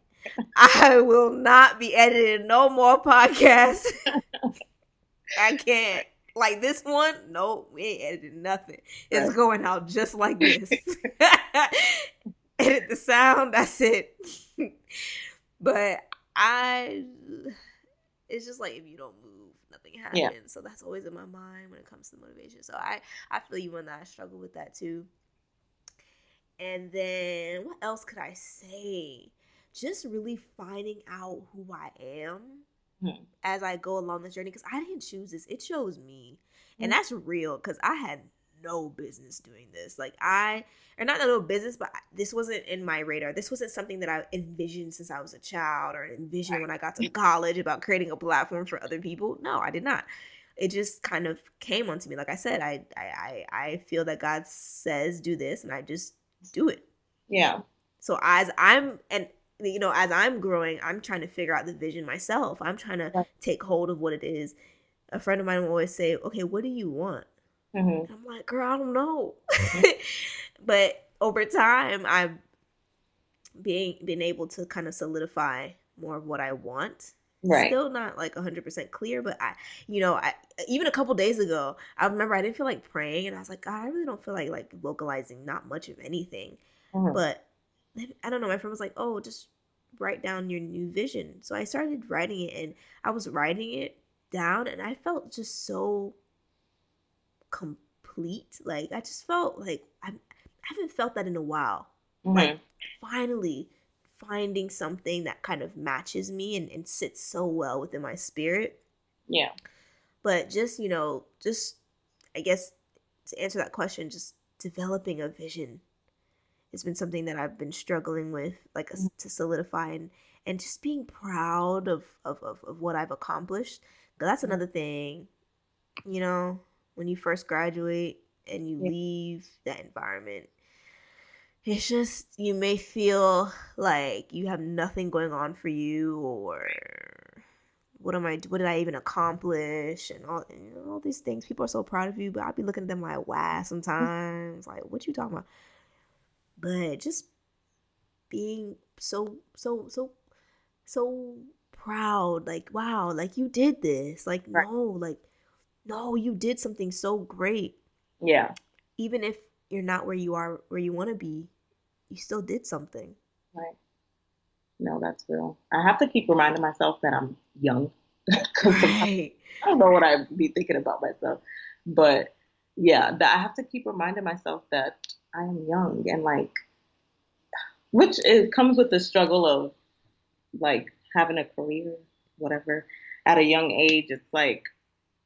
I will not be editing no more podcasts. I can't. Like this one, no, we ain't editing nothing. It's going out just like this. Edit the sound, that's it. but I, it's just like if you don't move, nothing happens. Yeah. So that's always in my mind when it comes to motivation. So I, I feel you when that I struggle with that too. And then what else could I say? just really finding out who I am hmm. as I go along this journey because I didn't choose this. It chose me. Hmm. And that's real because I had no business doing this. Like I or not no business, but this wasn't in my radar. This wasn't something that I envisioned since I was a child or envisioned when I got to college about creating a platform for other people. No, I did not. It just kind of came onto me. Like I said, I I I feel that God says do this and I just do it. Yeah. So as I'm and you know, as I'm growing, I'm trying to figure out the vision myself. I'm trying to take hold of what it is. A friend of mine will always say, "Okay, what do you want?" Mm-hmm. I'm like, "Girl, I don't know." Mm-hmm. but over time, I've being been able to kind of solidify more of what I want. Right. Still not like 100% clear, but I, you know, I even a couple days ago, I remember I didn't feel like praying, and I was like, God, I really don't feel like like vocalizing not much of anything. Mm-hmm. But I don't know. My friend was like, "Oh, just write down your new vision." So I started writing it, and I was writing it down, and I felt just so complete. Like I just felt like I, I haven't felt that in a while. Mm-hmm. Like finally finding something that kind of matches me and, and sits so well within my spirit. Yeah. But just, you know, just I guess to answer that question, just developing a vision it's been something that I've been struggling with, like mm. to solidify and and just being proud of of of, of what I've accomplished. That's mm. another thing, you know, when you first graduate and you leave that environment. It's just you may feel like you have nothing going on for you, or what am I? What did I even accomplish? And all you know, all these things. People are so proud of you, but I'll be looking at them like, wow. Sometimes, like, what you talking about? but just being so so so so proud like wow like you did this like right. no like no you did something so great. Yeah. Even if you're not where you are where you want to be you still did something. Right. No that's real. I have to keep reminding myself that i'm young. Right. i don't know what i'd be thinking about myself. But yeah that i have to keep reminding myself that I am young and like, which it comes with the struggle of like having a career, whatever, at a young age. It's like,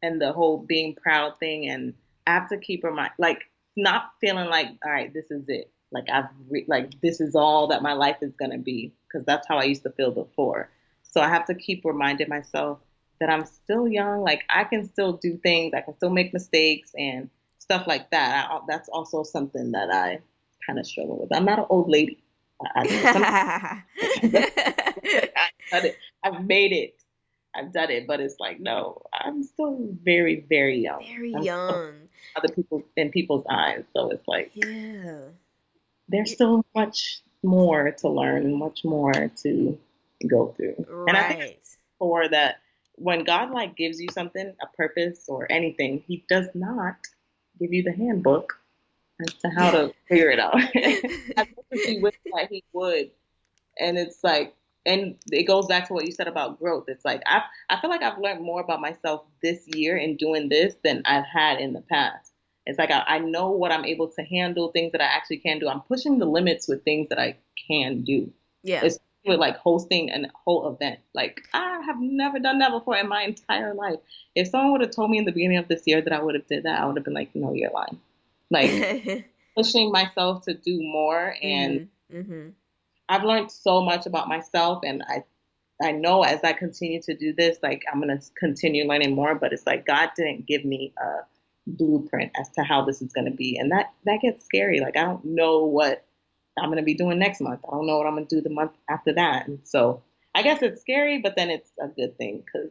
and the whole being proud thing, and I have to keep her mind like not feeling like, all right, this is it. Like I've re- like this is all that my life is gonna be because that's how I used to feel before. So I have to keep reminding myself that I'm still young. Like I can still do things. I can still make mistakes and stuff like that. I, that's also something that I kind of struggle with. I'm not an old lady. I, I, have made it. I've done it, but it's like no, I'm still very, very young. Very I'm young. Other people in people's eyes, so it's like yeah, there's still much more to learn, much more to go through. Right. And I think for that, when God like gives you something, a purpose or anything, He does not give you the handbook as to how to figure it out. I he wish that he would, and it's like, and it goes back to what you said about growth. It's like I I feel like I've learned more about myself this year in doing this than I've had in the past It's like I, I know what I'm able to handle, things that I actually can do. I'm pushing the limits with things that I can do. Yeah. It's with like hosting a whole event. Like I have never done that before in my entire life. If someone would have told me in the beginning of this year that I would have did that, I would have been like, no, you're lying. Like pushing myself to do more and mm-hmm. I've learned so much about myself and I I know as I continue to do this, like I'm gonna continue learning more, but it's like God didn't give me a blueprint as to how this is gonna be. And that that gets scary. Like I don't know what I'm gonna be doing next month. I don't know what I'm gonna do the month after that. And so I guess it's scary, but then it's a good thing because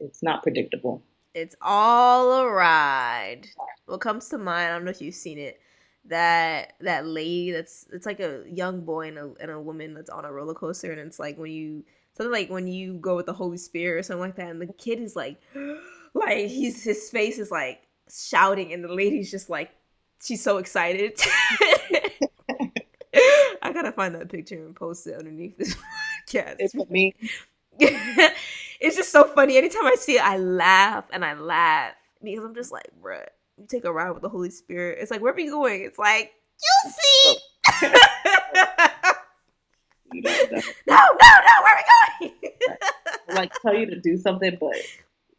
it's not predictable. It's all a ride. What comes to mind? I don't know if you've seen it. That that lady that's it's like a young boy and a and a woman that's on a roller coaster, and it's like when you something like when you go with the Holy Spirit or something like that, and the kid is like, like he's his face is like shouting, and the lady's just like she's so excited. I gotta find that picture and post it underneath this podcast. It's for me. it's just so funny. Anytime I see it, I laugh and I laugh because I'm just like, bruh, you take a ride with the Holy Spirit. It's like, where are we going? It's like, you see. no, no, no, where are we going? like tell you to do something, but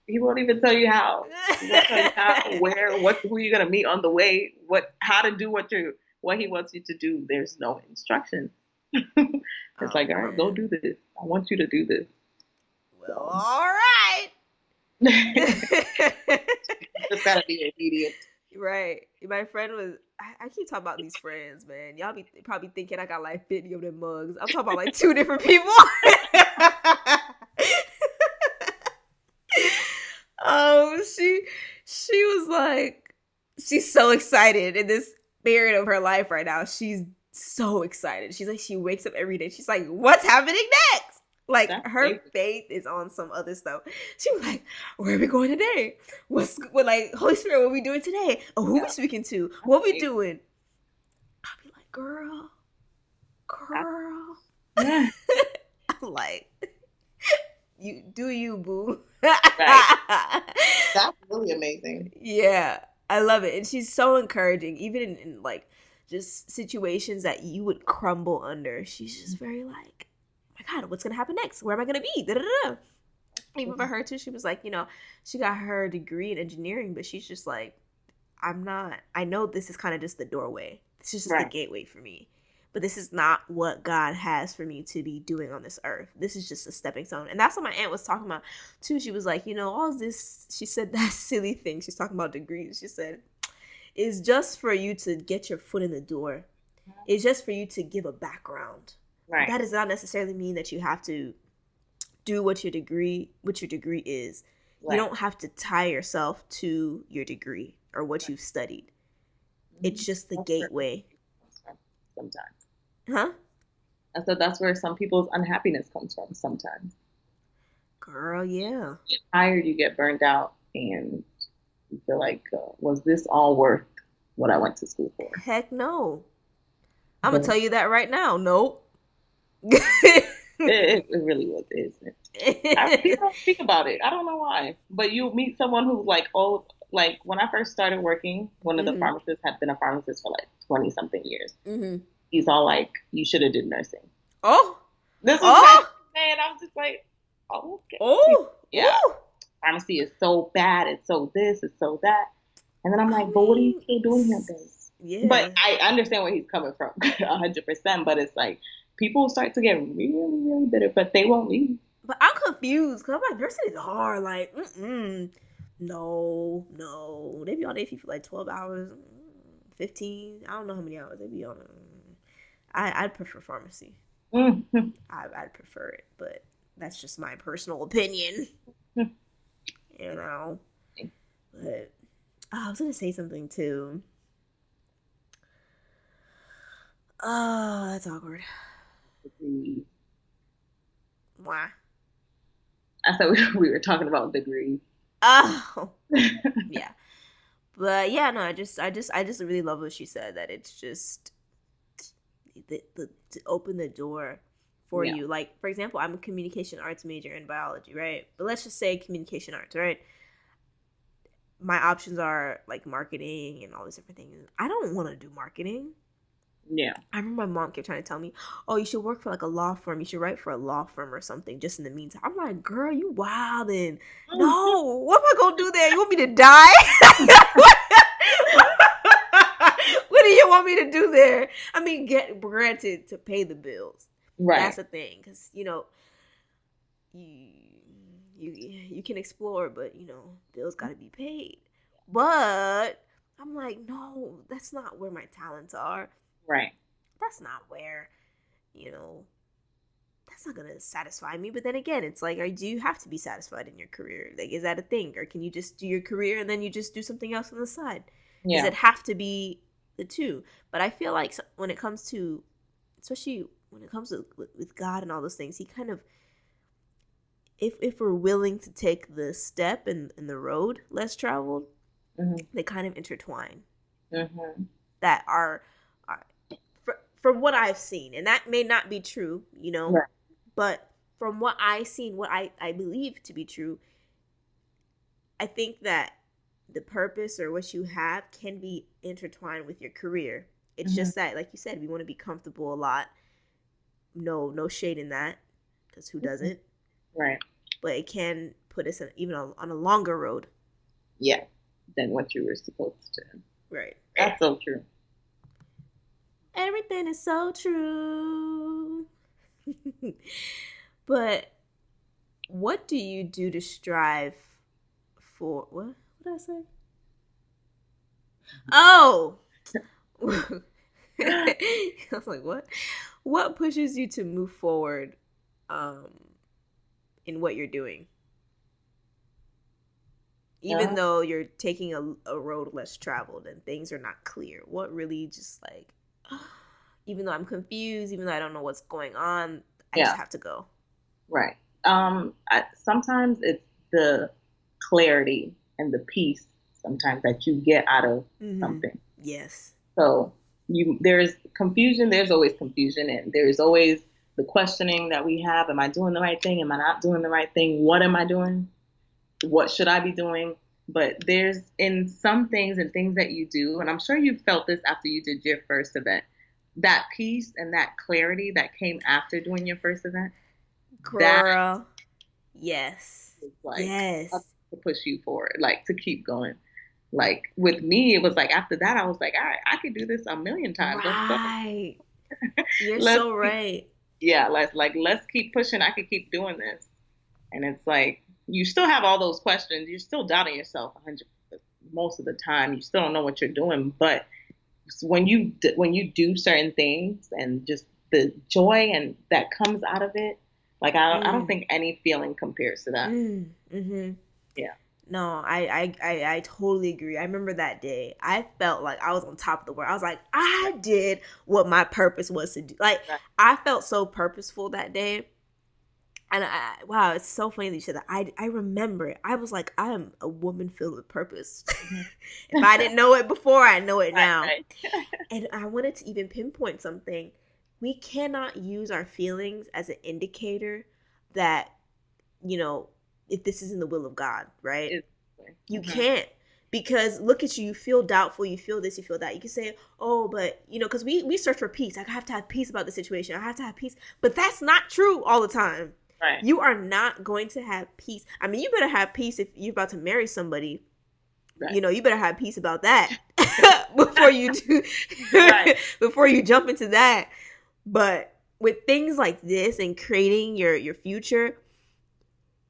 he won't even tell you how. He won't tell you how, where, what, who you're gonna meet on the way, what, how to do what you, what he wants you to do. There's no instruction. it's oh, like, all right, go do this. I want you to do this. Well, so. all right. Just gotta be obedient. Right. My friend was. I, I, keep talking about these friends, man. Y'all be probably thinking I got like fifty of them mugs. I'm talking about like two different people. um, she she was like, she's so excited in this period of her life right now. She's so excited. She's like, she wakes up every day. She's like, what's happening next? Like That's her crazy. faith is on some other stuff. She was like, "Where are we going today? What's what like Holy Spirit? What are we doing today? Oh, who yeah. we speaking to? What we doing?" I'll be like, "Girl, girl." Yeah. I'm like, "You do you, boo." right. That's really amazing. Yeah, I love it, and she's so encouraging, even in, in like just situations that you would crumble under. She's just mm-hmm. very like God, what's gonna happen next? Where am I gonna be? Da-da-da-da. Even for mm-hmm. her too, she was like, you know, she got her degree in engineering, but she's just like, I'm not. I know this is kind of just the doorway. This is just right. the gateway for me. But this is not what God has for me to be doing on this earth. This is just a stepping stone. And that's what my aunt was talking about too. She was like, you know, all this, she said that silly thing. She's talking about degrees. She said, is just for you to get your foot in the door. It's just for you to give a background. Right. That does not necessarily mean that you have to do what your degree what your degree is. Right. You don't have to tie yourself to your degree or what you've studied. Mm-hmm. It's just the that's gateway. Sometimes. Huh? I said that's where some people's unhappiness comes from sometimes. Girl, yeah. You get tired, you get burned out, and you feel like, uh, was this all worth what I went to school for? Heck no. I'm gonna tell you that right now. Nope it, it, really was, isn't it? I, people don't speak about it. I don't know why. But you meet someone who's like old. Like when I first started working, one of the mm-hmm. pharmacists had been a pharmacist for like twenty something years. Mm-hmm. He's all like, "You should have did nursing." Oh, this was oh. man. I'm just like, oh, okay. oh, yeah. Ooh. Pharmacy is so bad. It's so this. It's so that. And then I'm like, but what are you still doing here, babe? Yeah. But I understand where he's coming from, hundred percent. But it's like people start to get really, really bitter, but they won't leave. But I'm confused because I'm like, nursing is hard. Like, mm no, no. They be on AFI for like 12 hours, 15. I don't know how many hours they be on. I, I'd prefer pharmacy. Mm-hmm. I, I'd prefer it, but that's just my personal opinion. you know. But oh, I was going to say something too. Oh, that's awkward degree. Why? I thought we, we were talking about degree. Oh, yeah, but yeah, no, I just, I just, I just really love what she said. That it's just the, the to open the door for yeah. you. Like, for example, I'm a communication arts major in biology, right? But let's just say communication arts, right? my options are like marketing and all these different things. I don't want to do marketing. Yeah. I remember my mom kept trying to tell me, "Oh, you should work for like a law firm. You should write for a law firm or something." Just in the meantime, I'm like, "Girl, you wildin'. Oh. No, what am I gonna do there? You want me to die? what do you want me to do there? I mean, get granted to pay the bills. Right. That's the thing, because you know, you you you can explore, but you know, bills got to be paid. But I'm like, no, that's not where my talents are. Right. That's not where, you know, that's not gonna satisfy me. But then again, it's like, do you have to be satisfied in your career? Like, is that a thing, or can you just do your career and then you just do something else on the side? Yeah. Does it have to be the two? But I feel like when it comes to, especially when it comes to with, with God and all those things, He kind of, if if we're willing to take the step and in, the road less traveled, Mhm. they kind of intertwine. Mhm. That for, from what I've seen, and that may not be true, you know, but from what I've seen, what I I believe to be true, I think that the purpose or what you have can be intertwined with your career. It's Mhm. just that, like you said, we want to be comfortable a lot. No, no shade in that, because who doesn't? Right. But it can put us in, even on, on a longer road. Yeah. Than what you were supposed to. Right. That's so true. Everything is so true. but what do you do to strive for what? What did I say? Oh. I was like, what? What pushes you to move forward um in what you're doing? Even Uh, though you're taking a, a road less traveled and things are not clear, what really just like even though I'm confused, even though I don't know what's going on, I Yeah. just have to go. Right. Um, I, sometimes it's the clarity and the peace sometimes that you get out of Mhm. something. Yes. So you there's confusion, there's always confusion and there's always the questioning that we have, am I doing the right thing? Am I not doing the right thing? What am I doing? What should I be doing? But there's in some things and things that you do, and I'm sure you felt this after you did your first event, that peace and that clarity that came after doing your first event That- Girl. yes. like yes. to push you forward, like to keep going. Like with me, it was like after that, I was like, all right, I could do this a million times. Right. You're so keep- right. Yeah, let's like let's keep pushing. I could keep doing this, and it's like you still have all those questions. You're still doubting yourself hundred most of the time. You still don't know what you're doing, but when you when you do certain things and just the joy and that comes out of it, like I don't, I Mm. don't think any feeling compares to that. Mm, hmm Yeah. No, I, I, I, I totally agree. I remember that day. I felt like I was on top of the world. I was like, I did what my purpose was to do. Like, I felt so purposeful that day. And I, wow, it's so funny that you said that. I, I remember it. I was like, I am a woman filled with purpose. if I didn't know it before, I know it now. Right, right. And I wanted to even pinpoint something. We cannot use our feelings as an indicator that, you know, if this is in the will of God, right? You Mhm. can't. Because look at you, you feel doubtful, you feel this, you feel that. You can say, oh, but, you know, because we, we search for peace. I have to have peace about the situation. I have to have peace. But that's not true all the time. Right. You are not going to have peace. I mean, you better have peace if you're about to marry somebody. Right. You know, you better have peace about that before you do Right. before you jump into that. But with things like this and creating your your future,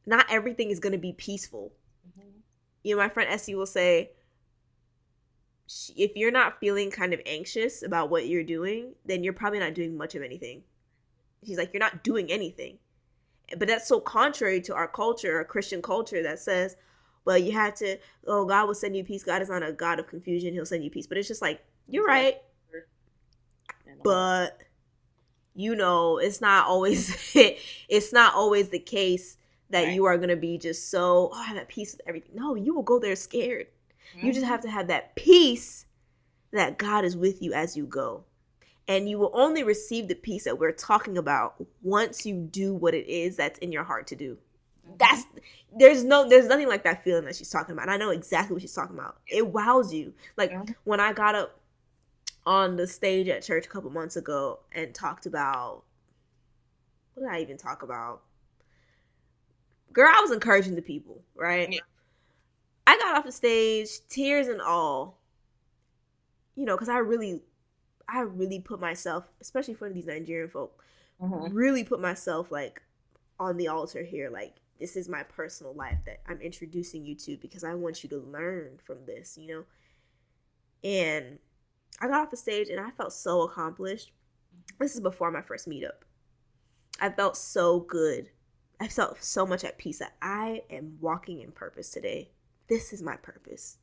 not everything is going to be peaceful. Mhm. You know, my friend Essie will say, if you're not feeling kind of anxious about what you're doing, then you're probably not doing much of anything. She's like, you're not doing anything. But that's so contrary to our culture, our Christian culture that says, well, you have to, oh, God will send you peace. God is not a God of confusion. He'll send you peace. But it's just like, you're right. But, you know, it's not always, it's not always the case that Right. you are going to be just so, oh, I'm at peace with everything. No, you will go there scared. You just Mhm. have to have that peace that God is with you as you go. And you will only receive the peace that we're talking about once you do what it is that's in your heart to do. That's there's no there's nothing like that feeling that she's talking about. And I know exactly what she's talking about. It wows you. Like Yeah. when I got up on the stage at church a couple months ago and talked about what did I even talk about? Girl, I was encouraging the people, right? Yeah. I got off the stage, tears and all. You know, because I really, I really put myself, especially for these Nigerian folk, Mhm. really put myself like on the altar here. Like, this is my personal life that I'm introducing you to because I want you to learn from this, you know? And I got off the stage and I felt so accomplished. This is before my first meetup. I felt so good. I felt so much at peace that I am walking in purpose today. This is my purpose.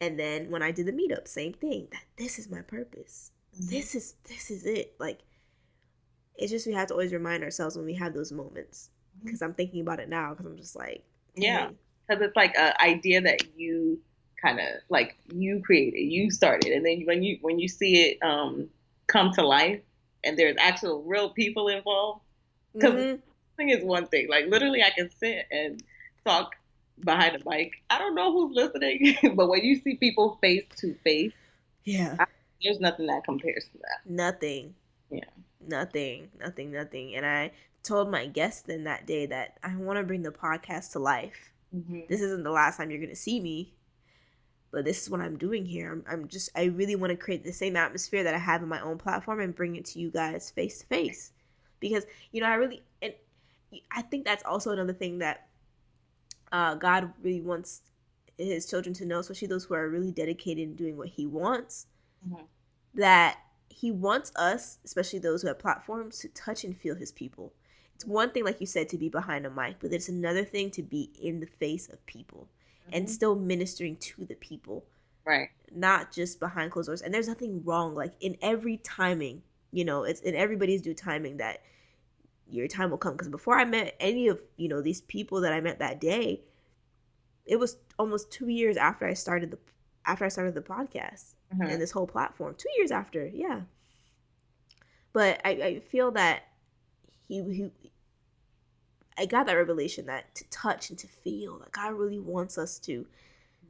And then when I did the meetup, same thing. That this is my purpose. This is this is it. Like it's just we have to always remind ourselves when we have those moments. Because I'm thinking about it now. Because I'm just like, Yeah. because it's like an idea that you kind of like you created, you started, and then when you when you see it um, come to life, and there's actual real people involved. 'Cause- Mhm. Thing is one thing, like literally, I can sit and talk behind a mic. I don't know who's listening, but when you see people face to face, yeah. there's nothing that compares to that. Nothing. Yeah. Nothing. Nothing. Nothing. And I told my guest then that day that I want to bring the podcast to life. Mm-hmm. This isn't the last time you're gonna see me, but this is what I'm doing here. I'm, I'm just I really want to create the same atmosphere that I have in my own platform and bring it to you guys face to face, because you know I really and I think that's also another thing that uh, God really wants His children to know, especially those who are really dedicated in doing what He wants Mhm. that he wants us, especially those who have platforms, to touch and feel his people. It's one thing, like you said, to be behind a mic, but it's another thing to be in the face of people and Mhm. still ministering to the people, right, not just behind closed doors. And there's nothing wrong, like in every timing, you know, it's in everybody's due timing that your time will come. Because before I met any of you know these people that I met that day, it was almost two years after I started the after I started the podcast Mhm. and this whole platform. Two years after, yeah. But I, I feel that he he I got that revelation that to touch and to feel, like God really wants us to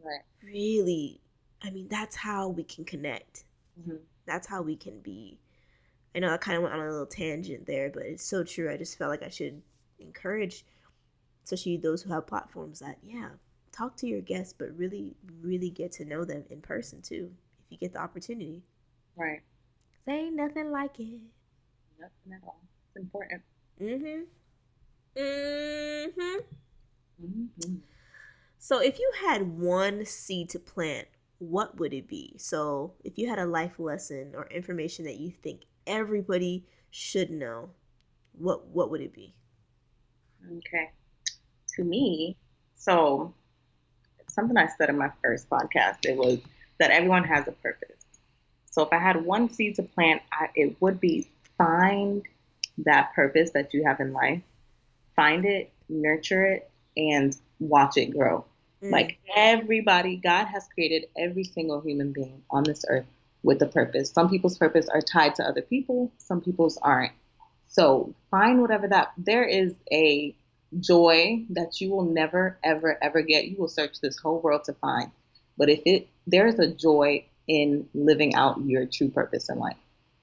right, really I mean, that's how we can connect. Mhm. That's how we can be. I know I kind of went on a little tangent there, but it's so true. I just felt like I should encourage, especially those who have platforms, that yeah, talk to your guests, but really, really get to know them in person too, if you get the opportunity. right. There ain't nothing like it. Nothing at all. It's important. Mm-hmm. Mm-hmm. Mm-hmm. So if you had one seed to plant, what would it be? So if you had a life lesson or information that you think everybody should know, what what would it be? Okay. To me, so something I said in my first podcast, it was that everyone has a purpose. So if I had one seed to plant, I, it would be find that purpose that you have in life, find it, nurture it, and watch it grow. Mm. Like everybody, God has created every single human being on this earth with a purpose. Some people's purpose are tied to other people, some people's aren't. So find whatever that there is a joy that you will never ever ever get. You will search this whole world to find. But if it there is a joy in living out your true purpose in life.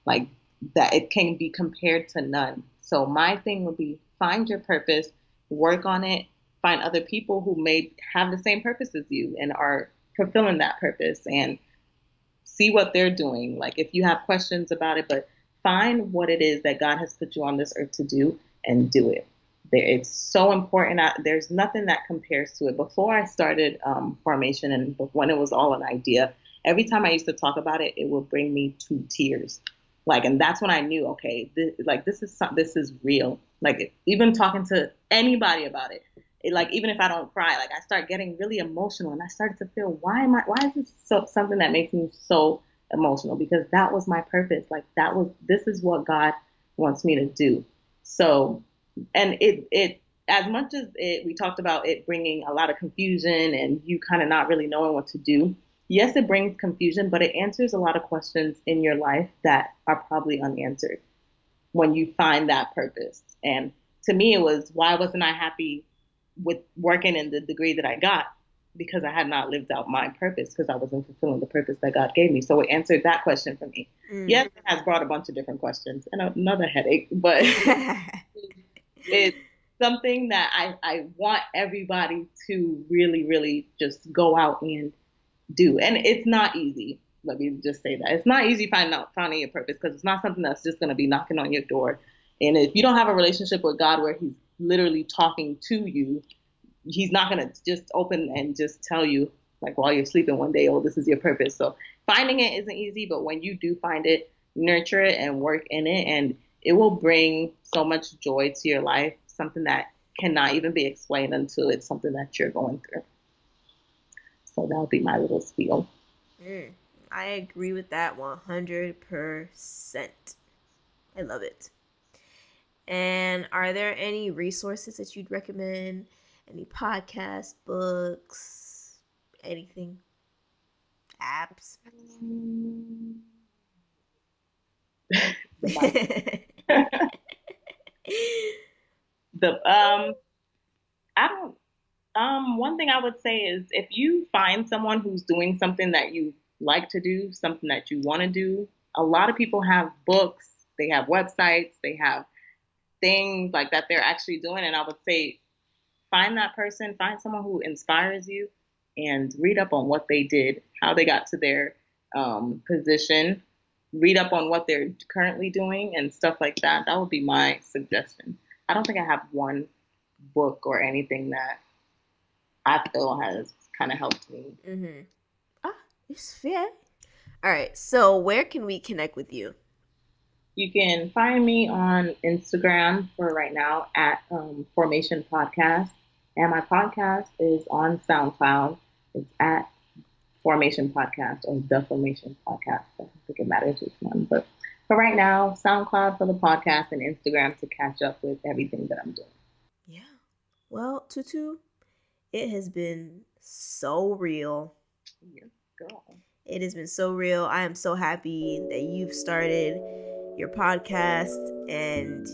Like that it can be compared to none. So my thing would be find your purpose, work on it, find other people who may have the same purpose as you and are fulfilling that purpose and see what they're doing. Like if you have questions about it, but find what it is that God has put you on this earth to do and do it. It's so important. I, there's nothing that compares to it. Before I started um, formation and when it was all an idea, every time I used to talk about it, it would bring me to tears. Like, and that's when I knew, okay, like this is this is real. Like even talking to anybody about it, it, like even if I don't cry, like I start getting really emotional, and I started to feel, why am I? Why is this so, something that makes me so emotional? Because that was my purpose. Like that was this is what God wants me to do. So, and it it as much as it we talked about it bringing a lot of confusion and you kind of not really knowing what to do. Yes, it brings confusion, but it answers a lot of questions in your life that are probably unanswered when you find that purpose. And to me, it was why wasn't I happy with working in the degree that I got because I had not lived out my purpose because I wasn't fulfilling the purpose that God gave me. So it answered that question for me. Mm. Yes, it has brought a bunch of different questions and another headache, but it's something that I, I want everybody to really, really just go out and do. And it's not easy. Let me just say that. It's not easy finding out finding your purpose because it's not something that's just gonna be knocking on your door. And if you don't have a relationship with God where He's literally talking to you, He's not gonna just open and just tell you like while you're sleeping one day, oh, this is your purpose. So finding it isn't easy, but when you do find it, nurture it and work in it, and it will bring so much joy to your life. Something that cannot even be explained until it's something that you're going through. So that would be my little spiel. Mm, I agree with that 100%. I love it. And are there any resources that you'd recommend? Any podcasts, books, anything? Apps? the um I don't um one thing I would say is if you find someone who's doing something that you like to do, something that you want to do, a lot of people have books, they have websites, they have things like that they're actually doing and I would say find that person, find someone who inspires you and read up on what they did, how they got to their um, position, read up on what they're currently doing and stuff like that. That would be my suggestion. I don't think I have one book or anything that I feel has kind of helped me. Mm-hmm. Ah, it's fair. All right. So, where can we connect with you? You can find me on Instagram for right now at um, Formation Podcast. And my podcast is on SoundCloud. It's at Formation Podcast or The Formation Podcast. I don't think it matters which one, but for right now, SoundCloud for the podcast and Instagram to catch up with everything that I'm doing. Yeah. Well, Tutu, it has been so real. Yes, girl. It has been so real. I am so happy that you've started your podcast and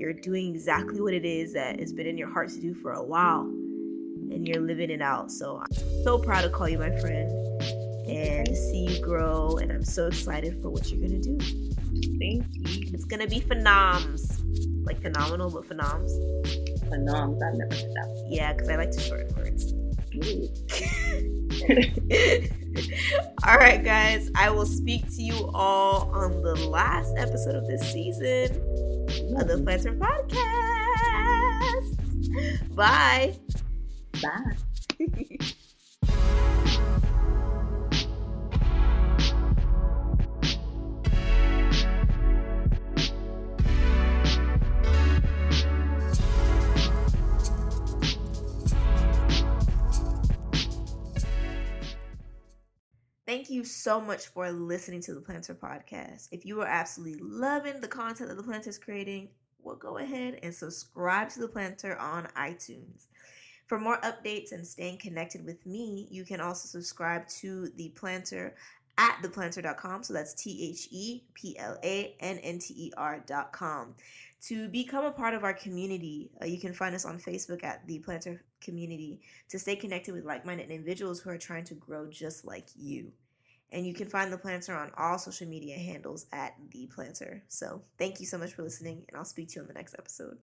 you're doing exactly what it is that has been in your heart to do for a while and you're living it out. So I'm so proud to call you my friend and see you grow. And I'm so excited for what you're to do. Thank you. It's gonna be phenoms. Like phenomenal, but phenoms. Phenoms, I've never heard that. Yeah, because I like to shorten words. all right, guys. I will speak to you all on the last episode of this season of the Planter Podcast. Bye. Bye. Thank you so much for listening to the Planter Podcast. If you are absolutely loving the content that the Planter is creating, well, go ahead and subscribe to the Planter on iTunes. For more updates and staying connected with me, you can also subscribe to the Planter at theplannter.com. So that's T H E P L A N N T E R.com. To become a part of our community, uh, you can find us on Facebook at the Planter Community to stay connected with like minded individuals who are trying to grow just like you. And you can find the planter on all social media handles at the planter. So thank you so much for listening, and I'll speak to you on the next episode.